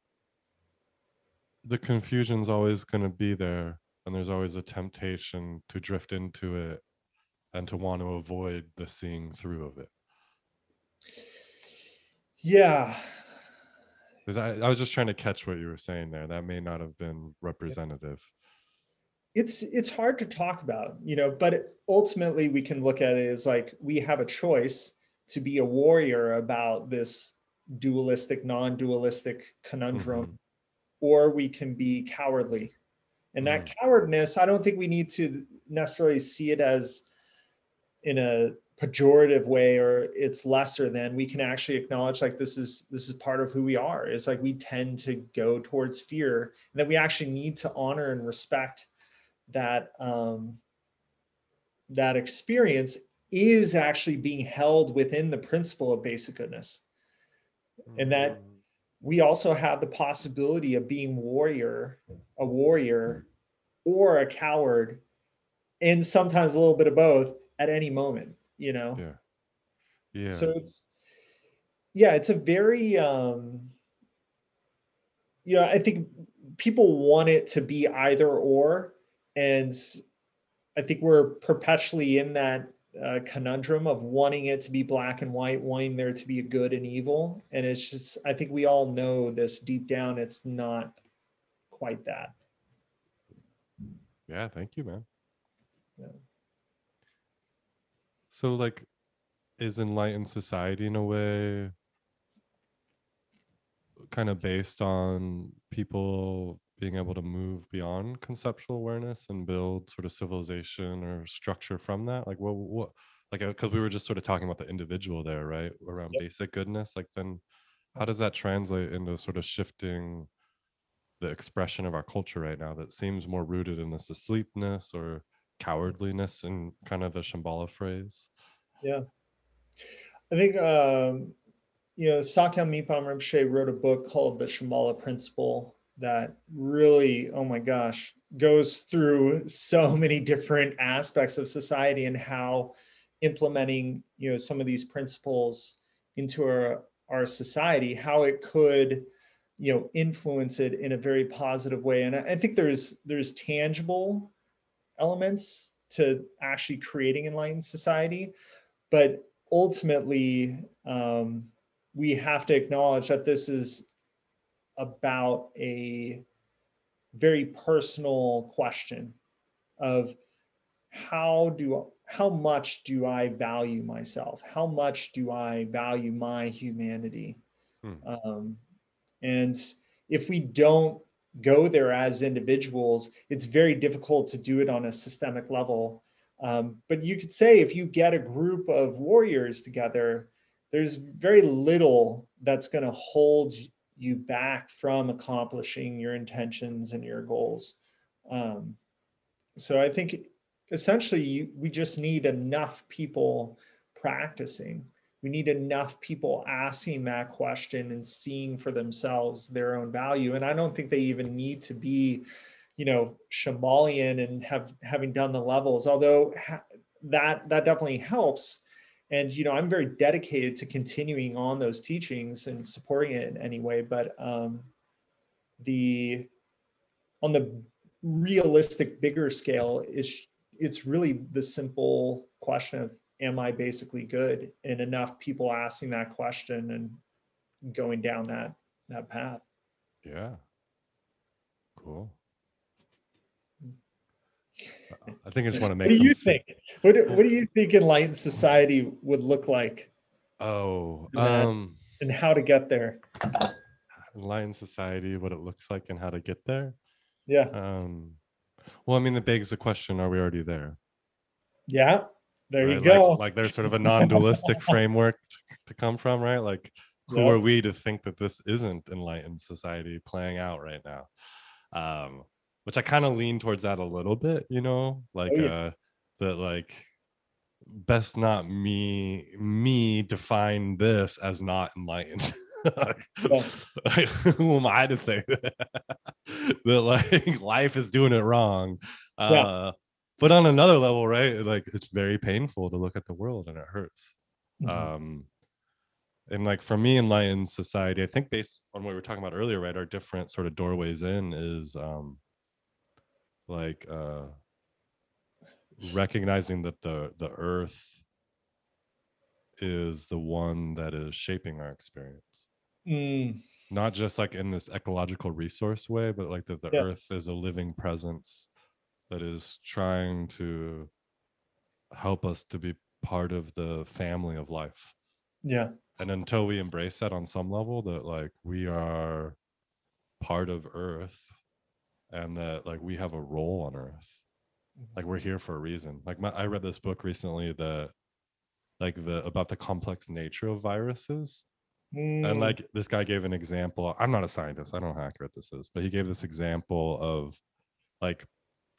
the confusion's always going to be there and there's always a temptation to drift into it and to want to avoid the seeing through of it. Yeah. Because I, I was just trying to catch what you were saying there. That may not have been representative. It's it's hard to talk about you know but ultimately we can look at it as like we have a choice to be a warrior about this dualistic non-dualistic conundrum Mhm. or we can be cowardly. And that cowardness i don't think we need to necessarily see it as in a pejorative way or it's lesser than. We can actually acknowledge like this is this is part of who we are. It's like we tend to go towards fear and that we actually need to honor and respect that um, that experience is actually being held within the principle of basic goodness and that we also have the possibility of being warrior a warrior or a coward and sometimes a little bit of both at any moment you know? Yeah. Yeah. So it's yeah it's a very um yeah i think people want it to be either or and i think we're perpetually in that uh, conundrum of wanting it to be black and white wanting there to be a good and evil and it's just i think we all know this deep down it's not quite that Yeah, thank you, man. Yeah. So, like, is enlightened society in a way kind of based on people being able to move beyond conceptual awareness and build sort of civilization or structure from that? Like, what, what, like, because we were just sort of talking about the individual there, right? Around Yep. basic goodness. Like, then how does that translate into sort of shifting the expression of our culture right now that seems more rooted in this asleepness or cowardliness in kind of the Shambhala phrase? Yeah. I think, um, you know, Sakyong Mipham Rinpoche wrote a book called The Shambhala Principle that really, oh my gosh, goes through so many different aspects of society and how implementing, you know, some of these principles into our, our society, how it could, you know, influence it in a very positive way. And I think there's there's tangible elements to actually creating enlightened society but ultimately um, we have to acknowledge that this is about a very personal question of how do how much do i value myself? How much do i value my humanity? Hmm. um, and if we don't go there as individuals it's very difficult to do it on a systemic level. Um, but you could say if you get a group of warriors together, there's very little that's going to hold you back from accomplishing your intentions and your goals. Um, so I think essentially you, we just need enough people practicing. We need enough people asking that question and seeing for themselves their own value. And I don't think they even need to be you know Shambhalian and have having done the levels although ha- that that definitely helps and you know i'm very dedicated to continuing on those teachings and supporting it in any way but um the on the realistic bigger scale it's it's really the simple question of am i basically good and enough people asking that question and going down that that path Yeah. Cool. Uh, I think I just want to make what do you think what, do- what do you think enlightened society would look like Oh, Matt. um, and how to get there enlightened society, what it looks like and how to get there. yeah Um, well, I mean, it begs the question: Are we already there? yeah there you go Like, like there's sort of a non-dualistic framework t- to come from, right? Like, who Yep. are we to think that this isn't enlightened society playing out right now? Um, which I kind of lean towards that a little bit, you know, like Oh, yeah. uh, that like best not me me define this as not enlightened. Like, like, who am I to say that? that like life is doing it wrong. Uh, Yeah. but on another level, right? Like it's very painful to look at the world and it hurts. Mhm. Um, and like for me, enlightened society, I think based on what we were talking about earlier, right? Our different sort of doorways in is um, like uh, recognizing that the the earth is the one that is shaping our experience Mm, not just like in this ecological resource way, but like that the Yeah. earth is a living presence that is trying to help us to be part of the family of life. yeah And until we embrace that on some level, that like we are part of earth and that like we have a role on earth. Like we're here for a reason. Like my, I read this book recently that like the about the complex nature of viruses and Mm, like this guy gave an example i'm not a scientist i don't know how accurate this is but he gave this example of like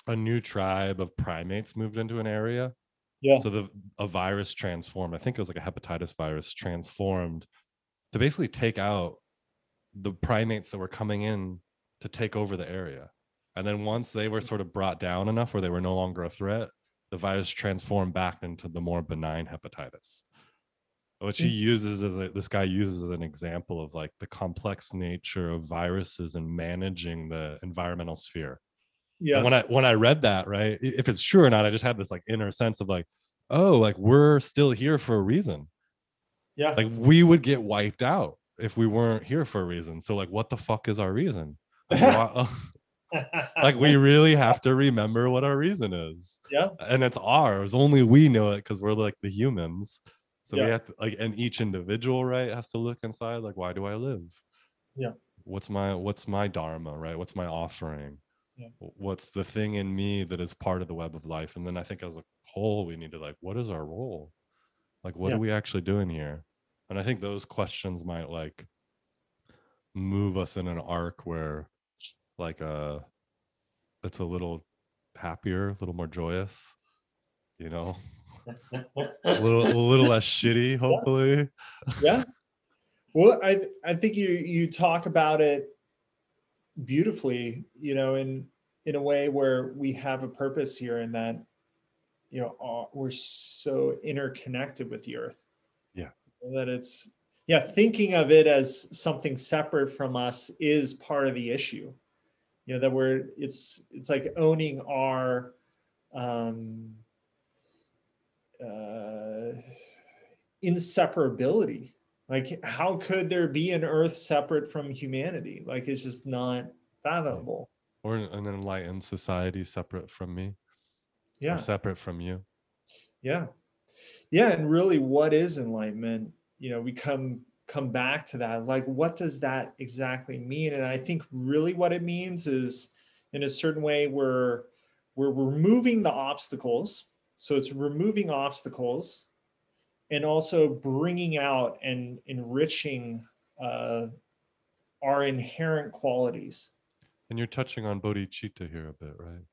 a new tribe of primates moved into an area. Yeah. So the a virus transformed. I think it was like a hepatitis virus transformed to basically take out the primates that were coming in to take over the area. And then once they were sort of brought down enough where they were no longer a threat, the virus transformed back into the more benign hepatitis which he mm. uses as a, this guy uses as an example of like the complex nature of viruses and managing the environmental sphere. Yeah. And when I when I read that, right, if it's true or not, I just had this like inner sense of like, oh, like we're still here for a reason. Yeah. Like we would get wiped out if we weren't here for a reason. So like, what the fuck is our reason? Like, why- like we really have to remember what our reason is. Yeah. and it's ours. Only we know it because we're like the humans. So we have to like and each individual right has to look inside like why do i live? Yeah. what's my what's my dharma right? What's my offering? Yeah. What's the thing in me that is part of the web of life? And then i think as a whole we need to like what is our role? Like what Yeah. are we actually doing here? And i think those questions might like move us in an arc where like a it's a little happier a little more joyous you know? A little a little less shitty hopefully. Yeah. Well i i think you you talk about it beautifully you know in in a way where we have a purpose here and that you know uh, we're so interconnected with the earth. Yeah. that it's yeah thinking of it as something separate from us is part of the issue you know that we're it's it's like owning our um uh inseparability. Like how could there be an earth separate from humanity? Like it's just not fathomable. Or an enlightened society separate from me? Yeah. separate from you? Yeah. Yeah and really what is enlightenment? You know we come come back to that like what does that exactly mean? And i think really what it means is in a certain way we're we're removing the obstacles. So it's removing obstacles and also bringing out and enriching uh, our inherent qualities. And you're touching on bodhicitta here a bit right?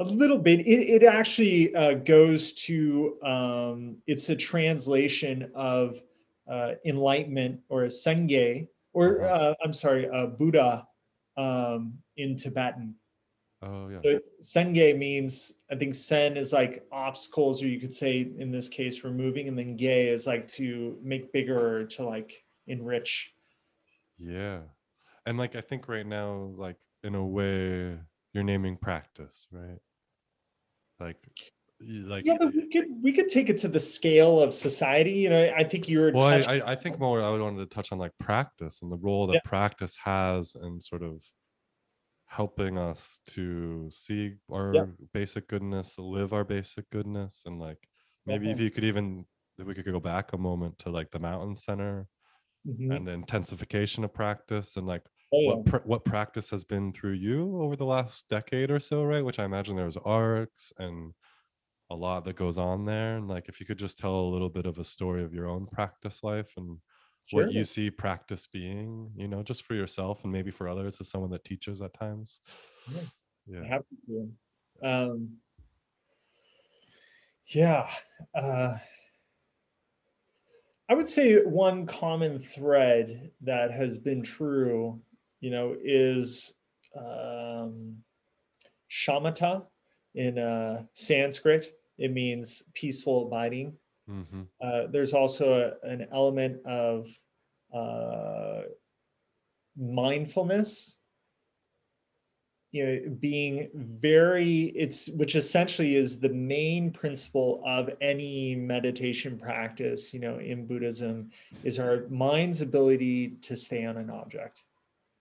A little bit. It, it actually uh, goes to, um, it's a translation of uh, enlightenment or a Sangye, or Uh-huh. uh, I'm sorry, uh, Buddha um, in Tibetan. oh yeah So Sangye means, I think Sen is like obstacles, or you could say in this case, removing, and then Ge is like to make bigger or to like enrich. yeah and like i think right now like in a way you're naming practice right like like Yeah, but we could we could take it to the scale of society. You know, I think you were well I, I, I think more i wanted to touch on like practice and the role that Yeah. practice has in sort of helping us to see our Yeah. basic goodness live our basic goodness and like maybe if you could even if we could go back a moment to like the mountain center Mhm. and the intensification of practice and like Oh, yeah. what pr- what practice has been through you over the last decade or so right which i imagine there's arcs and a lot that goes on there and like if you could just tell a little bit of a story of your own practice life and what you see practice being you know just for yourself and maybe for others as someone that teaches at times Yeah. yeah happy to. Um, yeah. Uh, I would say one common thread that has been true, you know, is um, shamatha in uh, Sanskrit. It means peaceful abiding. hmm Uh, there's also a, an element of uh, mindfulness you know being very it's which essentially is the main principle of any meditation practice you know in buddhism is our mind's ability to stay on an object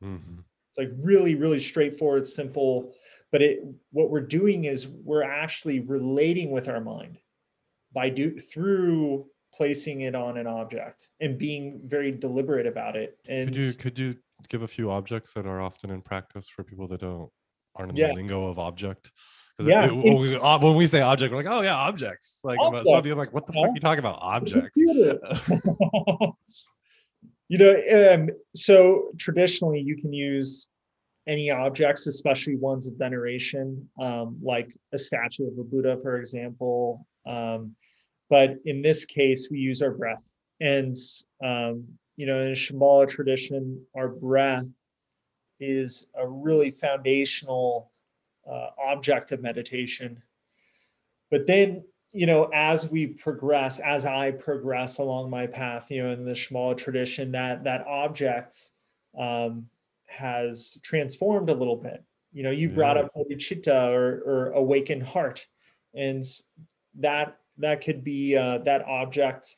hmm it's like really really straightforward simple but it what we're doing is we're actually relating with our mind by do through placing it on an object and being very deliberate about it. And could you could you give a few objects that are often in practice for people that don't aren't in Yes. the lingo of object? Yeah, it- when, we, uh, when we say object we're like oh yeah objects. Like something like what the fuck are you talking about objects? you know um, so traditionally you can use any objects, especially ones of veneration, um, like a statue of a Buddha, for example. Um, but in this case, we use our breath. And, um, you know, in a Shambhala tradition, our breath is a really foundational uh, object of meditation. But then, you know, as we progress, as I progress along my path, you know, in the Shambhala tradition, that that object um, has transformed a little bit. You know, you brought up bodhicitta or, or awakened heart, and that that could be uh, that object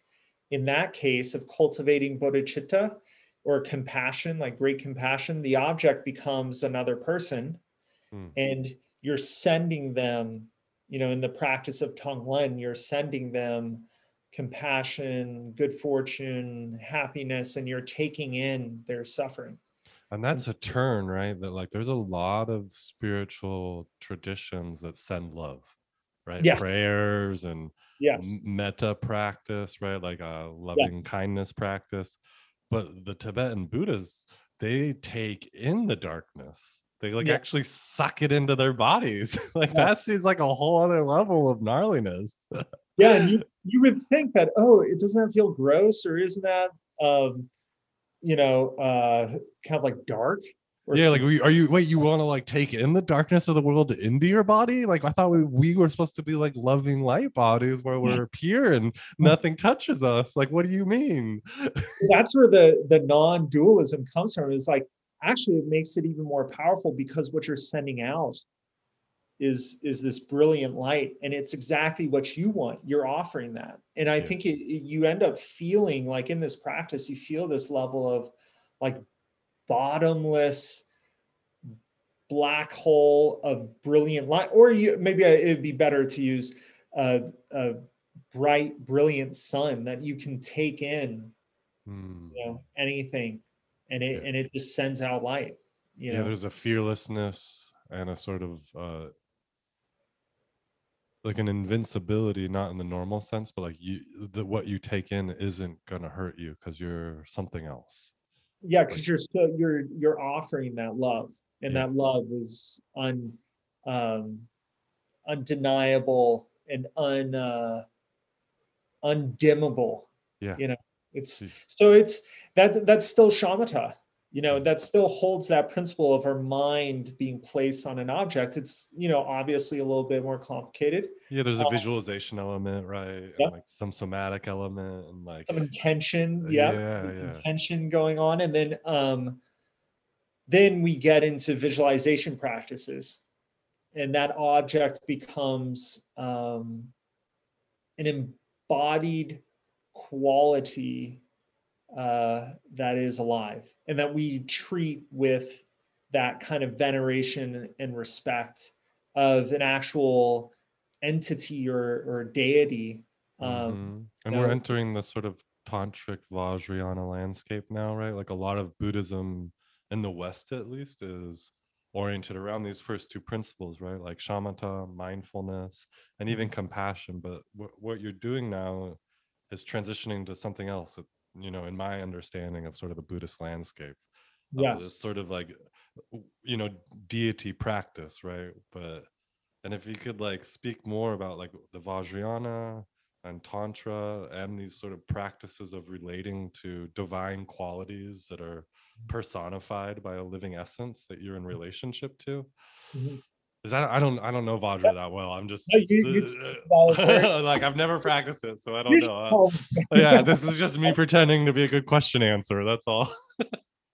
in that case of cultivating bodhicitta or compassion, like great compassion. The object becomes another person, hmm. and you're sending them. You know, in the practice of Tonglen, you're sending them compassion, good fortune, happiness, and you're taking in their suffering and that's a turn right? That like there's a lot of spiritual traditions that send love right? Yeah. prayers and yes. metta practice right? Like a loving yes. kindness practice. But the tibetan buddhas they take in the darkness. They like yeah. actually suck it into their bodies. Like yeah. that seems like a whole other level of gnarliness. Yeah and you, you would think that oh it doesn't that feel gross or isn't that um you know, uh, kind of like dark. yeah, like we, are you wait? You want to like take in the darkness of the world into your body? Like I thought we, we were supposed to be like loving light bodies where we're pure and nothing touches us. Like what do you mean? That's where the the non-dualism comes from. Is like actually it makes it even more powerful because what you're sending out is is this brilliant light and it's exactly what you want you're offering that and i yeah. think it, it, you end up feeling like in this practice you feel this level of like bottomless black hole of brilliant light or you maybe it'd be better to use a, a bright brilliant sun that you can take in mm. you know anything and it yeah. and it just sends out light you know yeah, there's a fearlessness and a sort of uh like an invincibility not in the normal sense but like you the what you take in isn't gonna hurt you because you're something else. Yeah because you're still you're you're offering that love and yeah. that love is un um undeniable and un uh undimmable yeah. you know? It's so it's that that's still shamatha you know that still holds that principle of our mind being placed on an object. It's you know obviously a little bit more complicated. Yeah there's a um, visualization element right? Yeah. like some somatic element and like some intention yeah, yeah, yeah, intention going on. And then um then we get into visualization practices. And that object becomes um an embodied quality uh, that is alive and that we treat with that kind of veneration and respect of an actual entity or, or deity. Um, mm-hmm. And we're entering the sort of tantric Vajrayana landscape now, right? Like a lot of Buddhism in the West, at least, is oriented around these first two principles, right? Like shamatha, mindfulness, and even compassion. But what, what you're doing now is transitioning to something else you know in my understanding of sort of the buddhist landscape uh, yes. sort of like you know deity practice right? But and if you could like speak more about like the vajrayana and tantra and these sort of practices of relating to divine qualities that are mm-hmm. personified by a living essence that you're in mm-hmm. relationship to mm-hmm. Is that I don't I don't know Vajra that well. I'm just no, you, you like I've never practiced it, so I don't know. yeah, this is just me pretending to be a good question answer. That's all.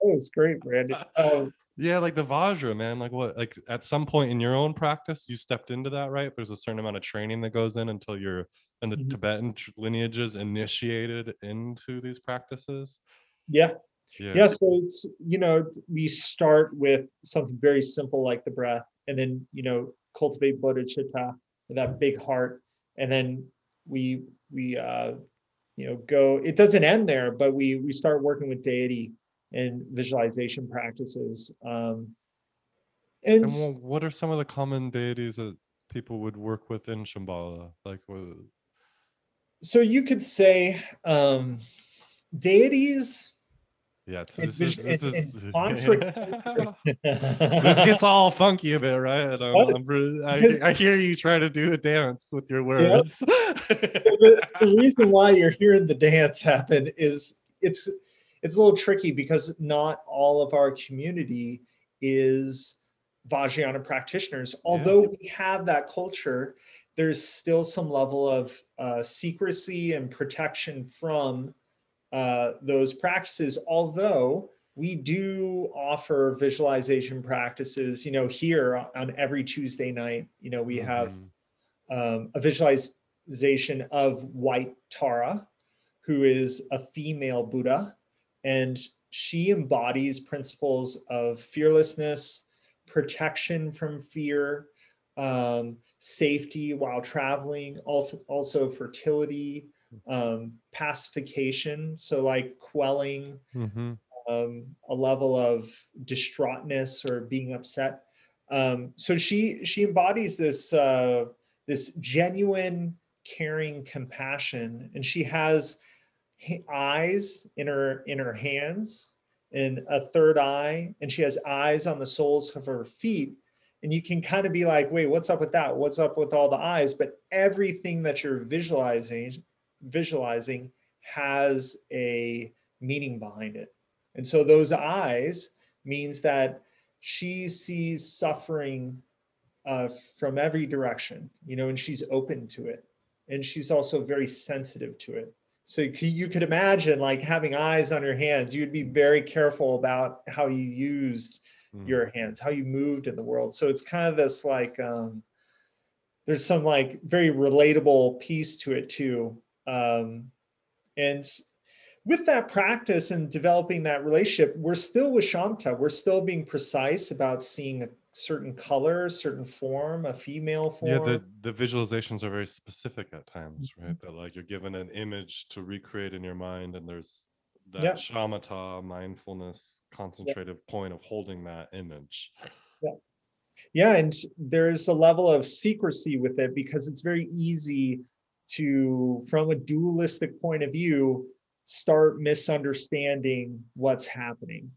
It's great, Brandon. Um, yeah, like the Vajra, man. Like what? Like at some point in your own practice, you stepped into that, right? There's a certain amount of training that goes in until you're in the mm-hmm. Tibetan lineages initiated into these practices. Yeah. Yeah. yeah. So it's you know we start with something very simple like the breath and then you know cultivate bodhicitta that big heart. And then we we uh you know go it doesn't end there but we we start working with deity and visualization practices um and, and what are some of the common deities that people would work with in shambhala? Like what... so you could say um deities Yeah, it's, this is, this is this gets all funky a bit, right? I'm I, I hear you try to do a dance with your Yeah. words. the, the reason why you're hearing the dance happen is it's it's a little tricky because not all of our community is Vajrayana practitioners. Although we have that culture, there's still some level of uh, secrecy and protection from uh, those practices. Although we do offer visualization practices, you know, here on every Tuesday night, you know, we have Mhm. um, a visualization of White Tara, who is a female Buddha, and she embodies principles of fearlessness, protection from fear, um, safety while traveling, also fertility, um, pacification. So, like quelling Mhm. um, a level of distraughtness or being upset. Um, so she she embodies this uh, this genuine caring compassion, and she has eyes in her in her hands and a third eye, and she has eyes on the soles of her feet. And you can kind of be like, wait, what's up with that? What's up with all the eyes? But everything that you're visualizing visualizing has a meaning behind it. And so those eyes means that she sees suffering uh, from every direction, you know, and she's open to it. And she's also very sensitive to it. So you could imagine like having eyes on your hands, you'd be very careful about how you used Mm. your hands, how you moved in the world. So it's kind of this like, um, there's some like very relatable piece to it too. Um, and with that practice and developing that relationship, we're still with Shamatha. We're still being precise about seeing a certain color, certain form, a female form. Yeah, the, the visualizations are very specific at times, Mm-hmm. right? That like you're given an image to recreate in your mind, and there's that Yeah. shamatha mindfulness concentrative point of holding that image. Yeah. yeah and there's a level of secrecy with it because it's very easy to from a dualistic point of view start misunderstanding what's happening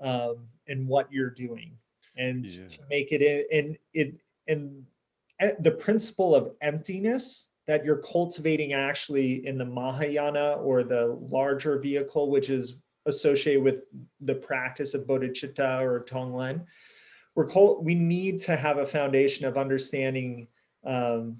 um, and what you're doing and Yeah. to make it in and it and e- the principle of emptiness that you're cultivating actually in the mahayana or the larger vehicle which is associated with the practice of bodhicitta or tonglen we're we need to have a foundation of understanding um,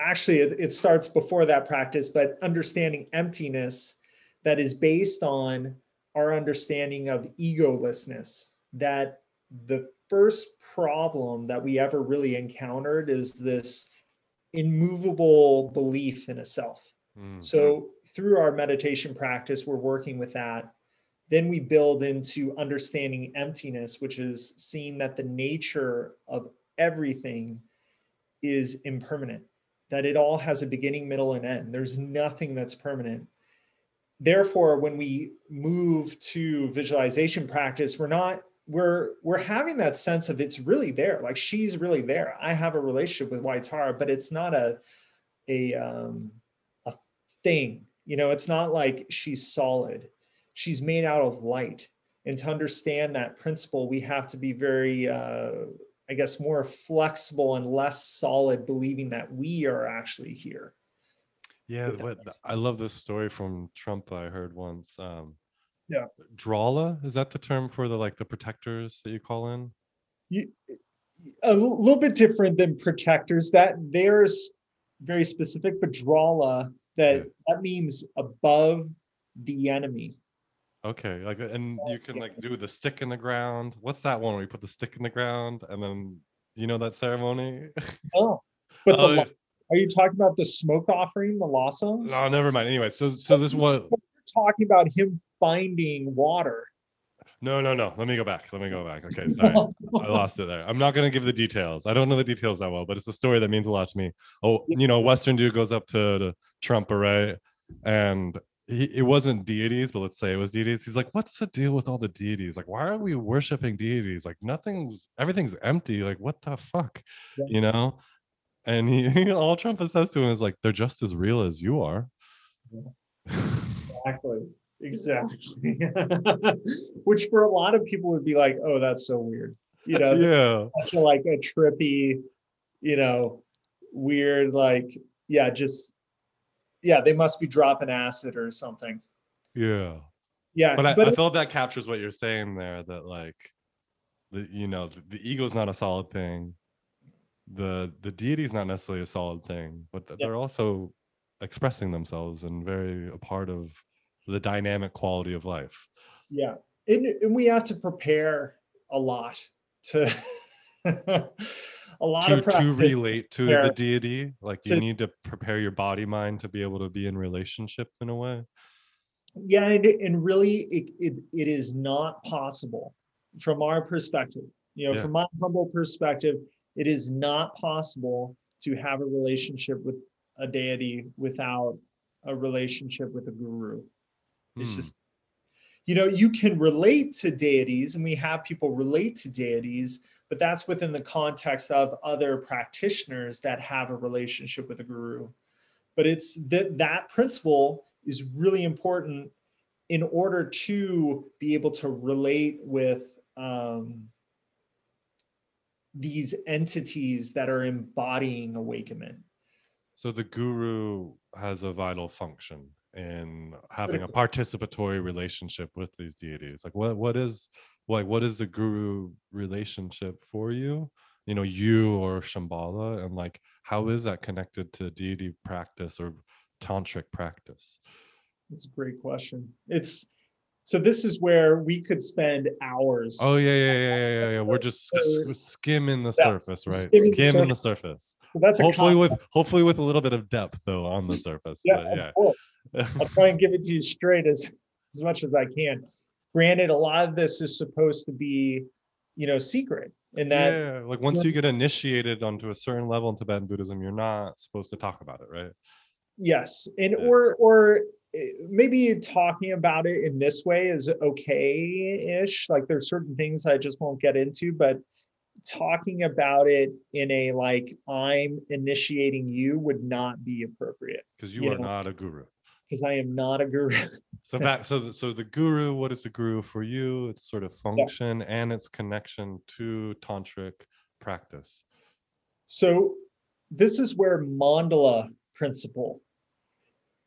actually it, it starts before that practice but understanding emptiness that is based on our understanding of egolessness that the first problem that we ever really encountered is this immovable belief in a self Mm. so through our meditation practice, we're working with that. Then we build into understanding emptiness, which is seeing that the nature of everything is impermanent, that it all has a beginning, middle, and end. There's nothing that's permanent. Therefore, when we move to visualization practice, we're not we're we're having that sense of it's really there. Like she's really there. I have a relationship with White Tara, but it's not a a um a thing. You know, it's not like she's solid. She's made out of light. And to understand that principle, we have to be very, uh, I guess, more flexible and less solid, believing that we are actually here. Yeah, what, I love this story from Trungpa I heard once. Um, Yeah. Drala, is that the term for the like the protectors that you call in? You, a little bit different than protectors. That there's very specific, but drala that Yeah. that means above the enemy. Okay, like and you can like do the stick in the ground. What's that one where you put the stick in the ground and then you know that ceremony? Oh, but the, Oh, are you talking about the smoke offering, the lhasangs? oh, never mind. Anyway, so so this We're talking about him finding water. no no no. Let me go back. Let me go back. Okay, sorry. I lost it there. I'm not going to give the details. I don't know the details that well, but it's a story that means a lot to me. Oh, you know, Western dude goes up to, to Trungpa, right? And he, it wasn't deities, but let's say it was deities. He's like, what's the deal with all the deities? Like, why are we worshiping deities? Like, nothing's, everything's empty. Like, what the fuck? Yeah. You know? And he, all Trungpa says to him is like, they're just as real as you are. Yeah. Exactly. exactly which for a lot of people would be like oh that's so weird you know yeah such a, like a trippy you know weird like yeah just yeah they must be dropping acid or something. Yeah. Yeah but I, but I feel that captures what you're saying there that like the you know the, the ego's not a solid thing. The the deity is not necessarily a solid thing but th- Yeah. they're also expressing themselves and very a part of the dynamic quality of life. Yeah and, and we have to prepare a lot to a lot to, of to relate to the deity like you need to prepare your body mind to be able to be in relationship in a way yeah and, and really it, it, it is not possible from our perspective you know Yeah. from my humble perspective it is not possible to have a relationship with a deity without a relationship with a guru it's Hmm. just you know you can relate to deities and we have people relate to deities but that's within the context of other practitioners that have a relationship with a guru. But it's that that principle is really important in order to be able to relate with um, these entities that are embodying awakenment So the guru has a vital function in having a participatory relationship with these deities. Like what what is like what is the guru relationship for you? You know, you or Shambhala, and like how is that connected to deity practice or tantric practice? That's a great question. It's so this is where we could spend hours. Oh yeah, yeah, yeah, yeah, yeah. yeah. We're just Uh, skimming the surface, right? skimming the Skimming the surface. So that's Hopefully with hopefully with a little bit of depth though on the surface. yeah, but yeah. I'll try and give it to you straight as as much as I can. Granted, a lot of this is supposed to be, you know, secret, and that yeah, like once you get initiated onto a certain level in Tibetan Buddhism, you're not supposed to talk about it, right? yes, and Yeah. or or eh, maybe talking about it in this way is okay-ish. Like there's certain things I just won't get into, but talking about it in a like I'm initiating you would not be appropriate Because you You are know. not a guru. Because I am not a guru. So back, so the, so the guru, what is the guru for you? It's sort of function and its connection to tantric practice. So this is where mandala principle,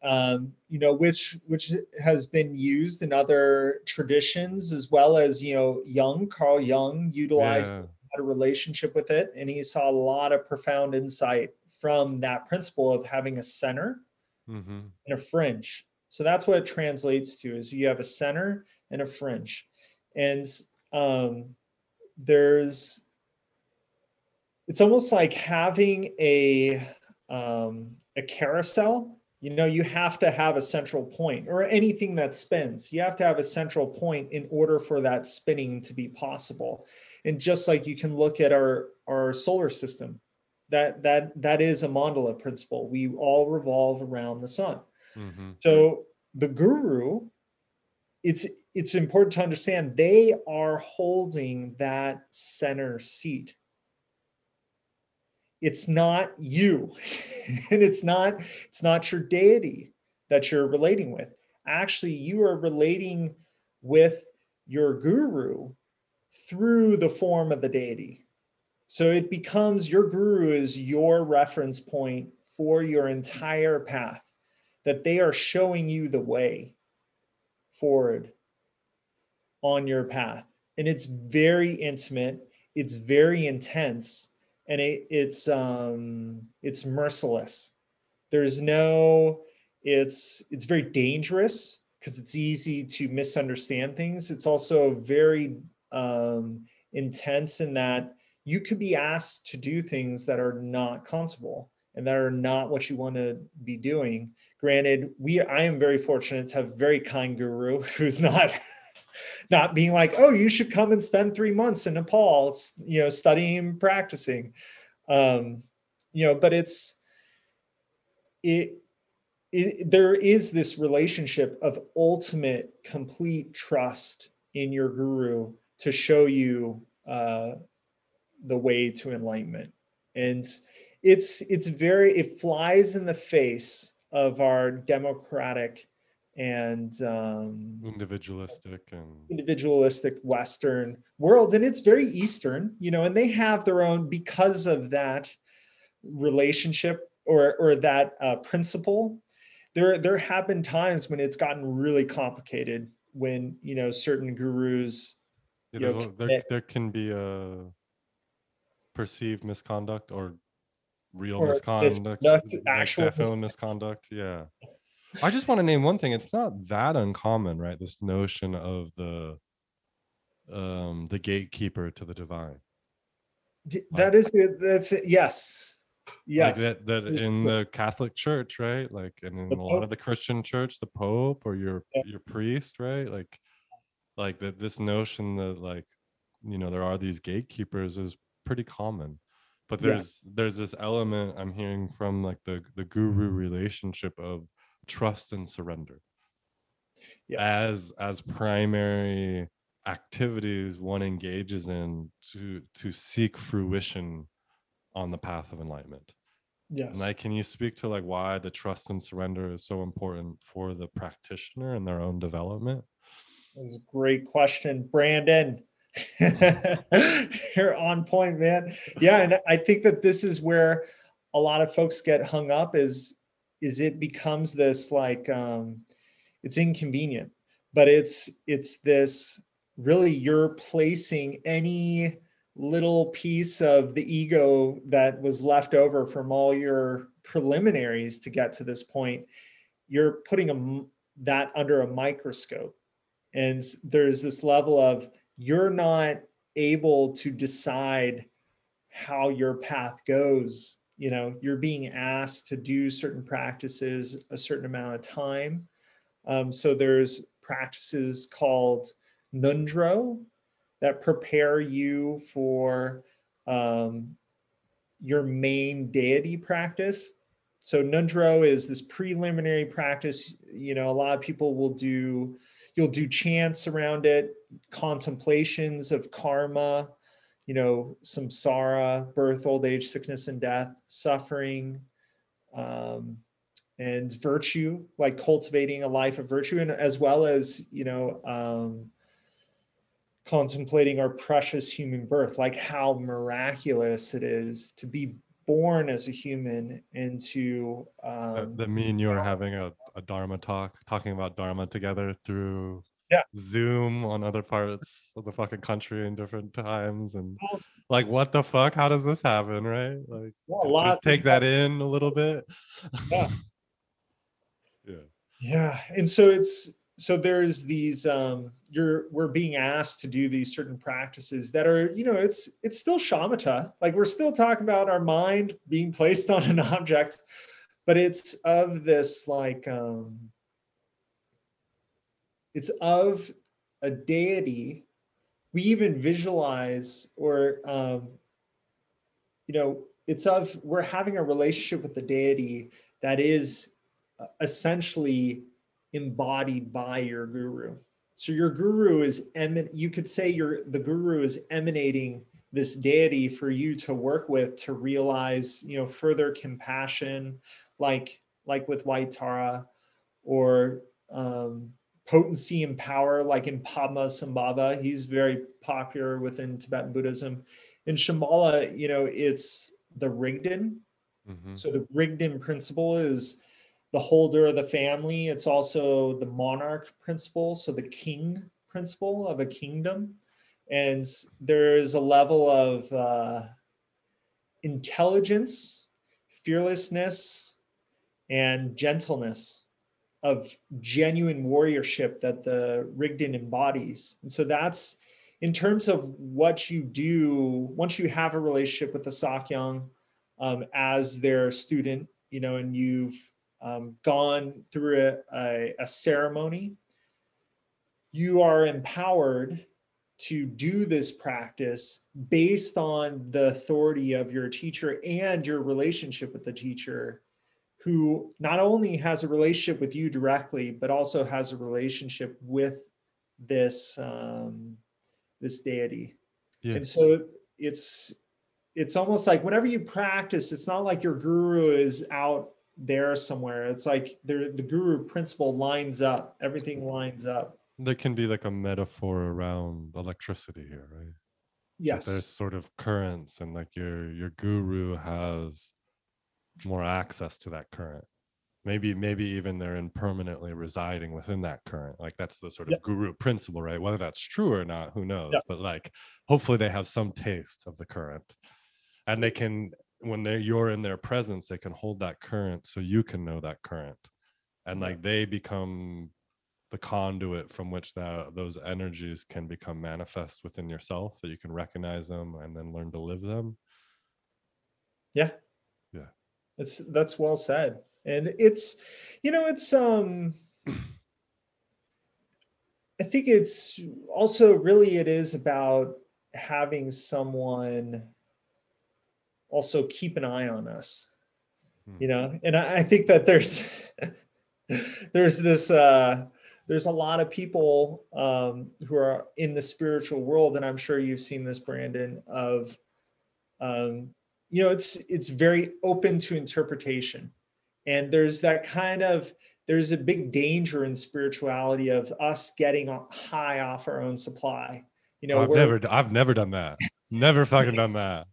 um, you know, which which has been used in other traditions as well as you know, Jung, Carl Jung utilized Yeah. had a relationship with it, and he saw a lot of profound insight from that principle of having a center hmm and a fringe. So that's what it translates to is you have a center and a fringe. And um, there's it's almost like having a um, a carousel. You know, you have to have a central point or anything that spins. You have to have a central point in order for that spinning to be possible. And just like you can look at our our solar system, that that that is a mandala principle. We all revolve around the sun. hmm So the guru, it's it's important to understand they are holding that center seat. It's not you, and it's not it's not your deity that you're relating with. Actually, you are relating with your guru through the form of the deity. So it becomes your guru is your reference point for your entire path that they are showing you the way forward on your path. And it's very intimate it's very intense and it, it's um it's merciless. There's no it's it's very dangerous because it's easy to misunderstand things. It's also very um intense in that you could be asked to do things that are not comfortable and that are not what you want to be doing. Granted we i am very fortunate to have a very kind guru who's not not being like oh you should come and spend three months in nepal you know studying and practicing. Um you know but it's it, it there is this relationship of ultimate complete trust in your guru to show you uh the way to enlightenment and it's it's very it flies in the face of our democratic and um, individualistic and individualistic Western world, and it's very Eastern, you know, and they have their own because of that relationship or or that uh, principle. There there have been times when it's gotten really complicated when you know certain gurus. Yeah, you know, a- there, there can be a perceived misconduct or real Or misconduct, misconduct, like actual misconduct. Yeah. I just want to name one thing. It's not that uncommon, right? This notion of the um the gatekeeper to the divine. th- that is it, that's it. yes, yes. Like that that in the Catholic Church, right? Like and in The a lot Pope. of the Christian church, the Pope or your Yeah. your priest, right? Like like that this notion that like you know there are these gatekeepers is pretty common. But Yeah. there's there's this element I'm hearing from like the the guru mm-hmm. relationship of trust and surrender yes. as as primary activities one engages in to to seek fruition on the path of enlightenment yes. and like, can you speak to like why the trust and surrender is so important for the practitioner and their own development? That's a great question, Brandon. You're on point, man. Yeah, and I think that this is where a lot of folks get hung up is is it becomes this like um it's inconvenient, but it's it's this really you're placing any little piece of the ego that was left over from all your preliminaries to get to this point you're putting a, that under a microscope and there's this level of you're not able to decide how your path goes. You know you're being asked to do certain practices a certain amount of time. Um, so there's practices called ngondro that prepare you for um, your main deity practice. So ngondro is this preliminary practice. You know a lot of people will do you'll do chants around it contemplations of karma you know samsara birth old age sickness and death suffering um, and virtue like cultivating a life of virtue and as well as you know um, contemplating our precious human birth like how miraculous it is to be born as a human and to Uh, um, that me and you are having a, a Dharma talk, talking about Dharma together through Yeah. Zoom on other parts of the fucking country in different times. And like, what the fuck? How does this happen? Right? Like, Yeah, just take that in a little bit. Yeah. yeah. Yeah, and so it's so there's these um you're we're being asked to do these certain practices that are you know it's it's still shamatha like we're still talking about our mind being placed on an object but it's of this like um it's of a deity. We even visualize or um you know it's of we're having a relationship with the deity that is uh, essentially embodied by your guru. So your guru is emin you could say your the guru is emanating this deity for you to work with to realize you know further compassion like like with white tara or um, potency and power like in padma sambhava he's very popular within tibetan buddhism in shambhala you know it's the rigden Mhm. so the Rigden principle is the holder of the family. It's also the monarch principle, so the king principle of a kingdom. And there is a level of uh, intelligence, fearlessness, and gentleness of genuine warriorship that the Rigden embodies. And so that's in terms of what you do once you have a relationship with the Sakyong um, as their student, you know, and you've um, gone through a, a, a ceremony, you are empowered to do this practice based on the authority of your teacher and your relationship with the teacher who not only has a relationship with you directly but also has a relationship with this um, this deity Yeah. and so it's it's almost like whenever you practice it's not like your guru is out there somewhere. It's like the the guru principle lines up. Everything lines up. There can be like a metaphor around electricity here, right? Yes. There's sort of currents, and like your your guru has more access to that current. Maybe maybe even they're in permanently residing within that current. Like that's the sort of Yeah. guru principle, right? Whether that's true or not, who knows? Yeah. But like hopefully they have some taste of the current, and they can when they're you're in their presence, they can hold that current so you can know that current, and like they become the conduit from which that those energies can become manifest within yourself that you can recognize them and then learn to live them. Yeah. It's that's well said. And it's you know it's um I think it's also really it is about having someone also keep an eye on us. Hmm. You know, and I, I think that there's there's this uh there's a lot of people um who are in the spiritual world, and I'm sure you've seen this, Brandon, of um you know it's it's very open to interpretation. And there's that kind of there's a big danger in spirituality of us getting high off our own supply. You know i've never i've never done that. Never fucking done that.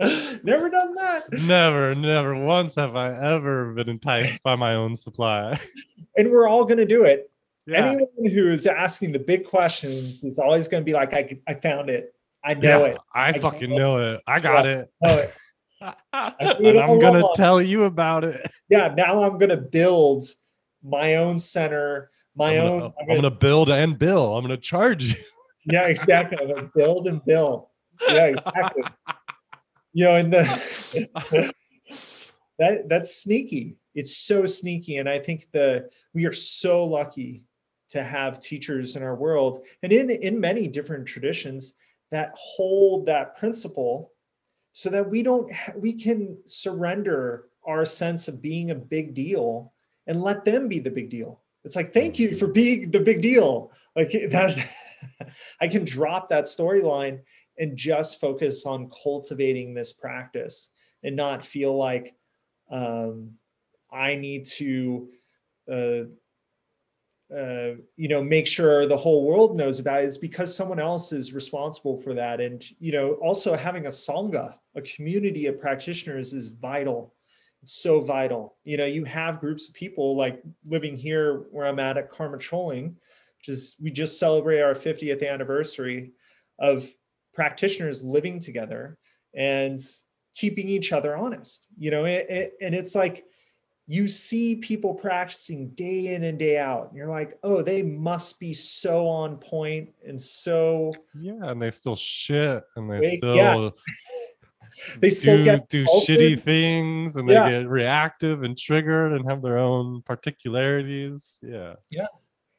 Never done that. Never never. Once have i ever been enticed by my own supply. And we're all going to do it. Yeah. Anyone who is asking the big questions is always going to be like i, I found it. I know yeah, it. I know fucking it. know it. i got it. It it i'm gonna tell you about it yeah now i'm going to build my own center my I'm own gonna, I'm I'm gonna build and bill i'm gonna charge you Yeah, exactly. I'm gonna build and bill. Yeah, exactly. you know, and the that that's sneaky. It's so sneaky, and I think the we are so lucky to have teachers in our world, and in in many different traditions that hold that principle, so that we don't we can surrender our sense of being a big deal and let them be the big deal. It's like thank you for being the big deal. Like that, I can drop that storyline and just focus on cultivating this practice and not feel like um, I need to, uh, uh, you know, make sure the whole world knows about. Is because someone else is responsible for that. And you know, also having a sangha, a community of practitioners, is vital. It's so vital. You know, you have groups of people like living here where I'm at at Karme Choling, which is we just celebrate our 50th anniversary of practitioners living together and keeping each other honest you know it, it- and it's like you see people practicing day in and day out and you're like oh they must be so on point and so yeah and they still shit and they Wait, still yeah. they still do get do shitty things and they Yeah. get reactive and triggered and have their own particularities Yeah. yeah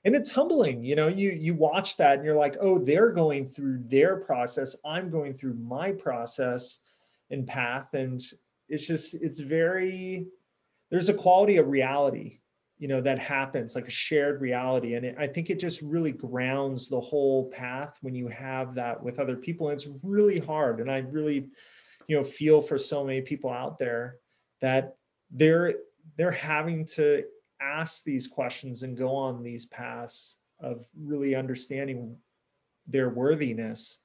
and it's humbling you know you you watch that and you're like oh they're going through their process i'm going through my process and path and it's just it's very there's a quality of reality you know that happens like a shared reality. And it, i think it just really grounds the whole path when you have that with other people. And it's really hard. And i really you know feel for so many people out there that they're they're having to ask these questions and go on these paths of really understanding their worthiness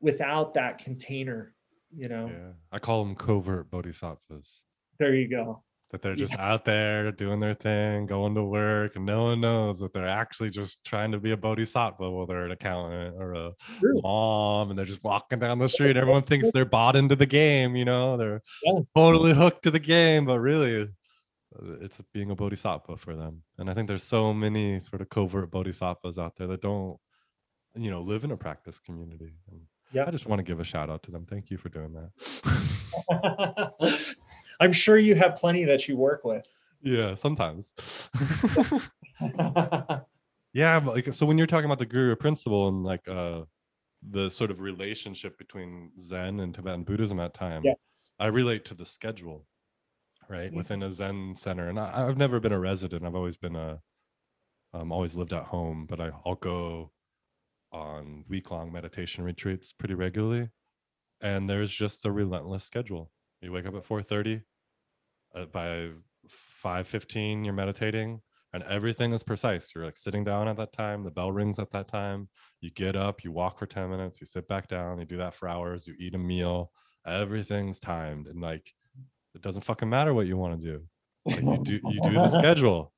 without that container you know? Yeah. I call them covert bodhisattvas. There you go that they're just out there doing their thing going to work and no one knows that they're actually just trying to be a bodhisattva whether they're an accountant or a True. mom and they're just walking down the street. Everyone thinks they're bought into the game you know? They're Yeah. totally hooked to the game but really uh, it's being a bodhisattva for them. And i think there's so many sort of covert bodhisattvas out there that don't you know live in a practice community and Yeah. i just want to give a shout out to them. Thank you for doing that i'm sure you have plenty that you work with. Yeah sometimes. Yeah but like so when you're talking about the guru principle and like uh the sort of relationship between zen and tibetan buddhism at times, yes. I relate to the schedule right Mhm. within a zen center. And I, i've never been a resident. I've always been a um always lived at home but I, i'll go on week-long meditation retreats pretty regularly. And there's just a relentless schedule. You wake up at 4.30 uh, by 5:15 you're meditating and everything is precise. You're like sitting down at that time, the bell rings at that time. You get up, you walk for 10 minutes, you sit back down, you do that for hours, you eat a meal. Everything's timed and like it doesn't fucking matter what you want to do. Like you do you do the schedule.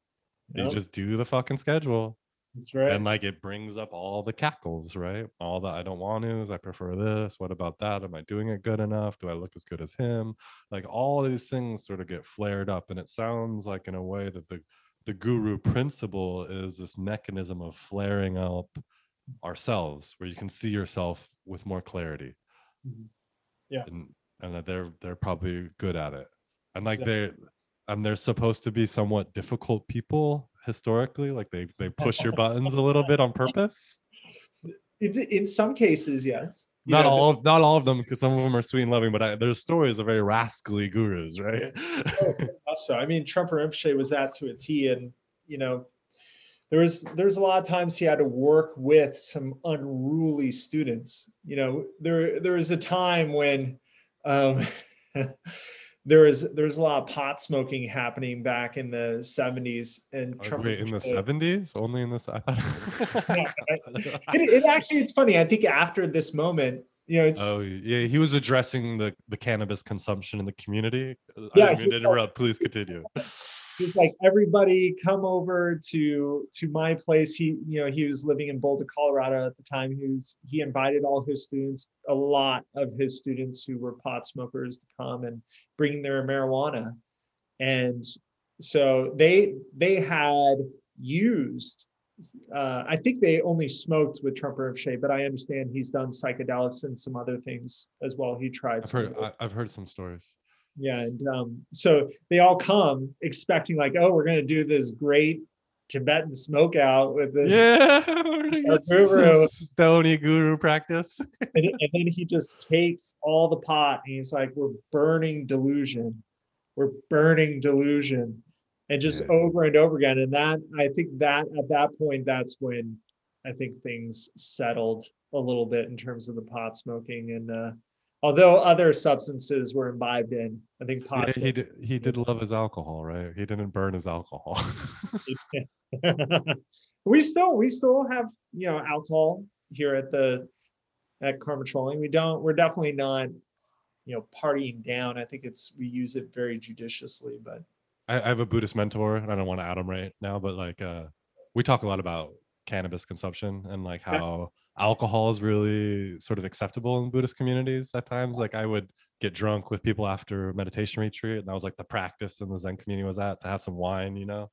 You just do the fucking schedule that's right. and like it brings up all the cackles right all the i don't want to is i prefer this what about that am i doing it good enough do i look as good as him like all these things sort of get flared up and it sounds like in a way that the the guru principle is this mechanism of flaring up ourselves where you can see yourself with more clarity Mhm. Yeah. and and that they're they're probably good at it and like Exactly. they and they're supposed to be somewhat difficult people historically like they they push your buttons a little bit on purpose It's, in some cases, yes. You not know, all of, not all of them because some of them are sweet and loving but I, there's stories of very rascally gurus right Also, I mean, Trungpa Rinpoche was that to a T, and you know, there was there's a lot of times he had to work with some unruly students. You know, there there was a time when um, there was there was a lot of pot smoking happening back in the 70s, and Oh, wait in the Rinpoche- 70s only in this I thought- it, it actually it's funny. I think after this moment, you know, it's oh yeah he was addressing the the cannabis consumption in the community. Yeah, i mean he- interrupt please continue he's like everybody come over to to my place he you know he was living in boulder colorado at the time he was he invited all his students a lot of his students who were pot smokers to come and bring their marijuana and so they they had used uh, I think they only smoked with Trungpa Rinpoche, but I understand he's done psychedelics and some other things as well. He tried. i've heard of it. I, i've heard some stories Yeah, and um, so they all come expecting like, oh, we're gonna do this great Tibetan smoke out with this, yeah we're gonna Our get some guru. stony guru practice and, and then he just takes all the pot and he's like, we're burning delusion, we're burning delusion, and just Yeah. over and over again. And that I think that at that point, that's when I think things settled a little bit in terms of the pot smoking and. uh Although other substances were imbibed in, I think pot. yeah, he did he did love his alcohol right he didn't burn his alcohol we still we still have you know alcohol here at the at Karme Choling. We don't we're definitely not you know partying down. I think it's we use it very judiciously, but I, I have a Buddhist mentor, and I don't want to add him right now, but like uh, we talk a lot about cannabis consumption and like how alcohol is really sort of acceptable in Buddhist communities at times. Like I would get drunk with people after a meditation retreat, and that was like the practice in the Zen community was at to have some wine, you know.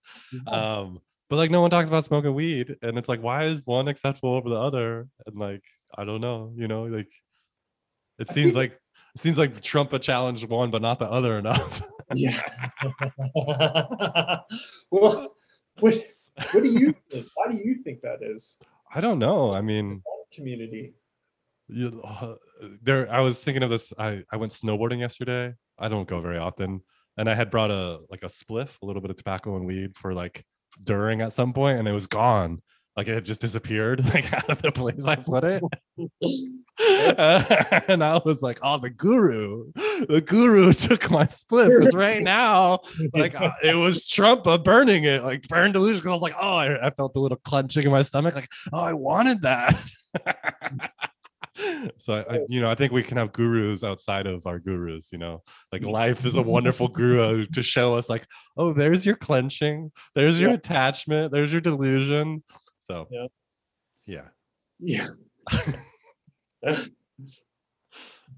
Um, but like no one talks about smoking weed, and it's like why is one acceptable over the other? And like I don't know, you know, like it seems like it seems like Trungpa challenged one, but not the other enough. yeah. well, what what do you think? Why do you think that is? I don't know. I mean. Community. you, uh, there i was thinking of this i i went snowboarding yesterday i don't go very often and i had brought a like a spliff a little bit of tobacco and weed for like during at some point and it was gone like it had just disappeared like out of the place i put it and i was like oh the guru the guru took my spliff because right now like uh, it was Trungpa uh, burning it, like burn delusion. 'cause I was like, oh, I, I felt a little clenching in my stomach, like, oh, I wanted that. so I, I, you know, I think we can have gurus outside of our gurus. You know, like life is a wonderful guru to show us, like, oh, there's your clenching, there's your Yeah. attachment, there's your delusion. So Yeah. yeah. Yeah.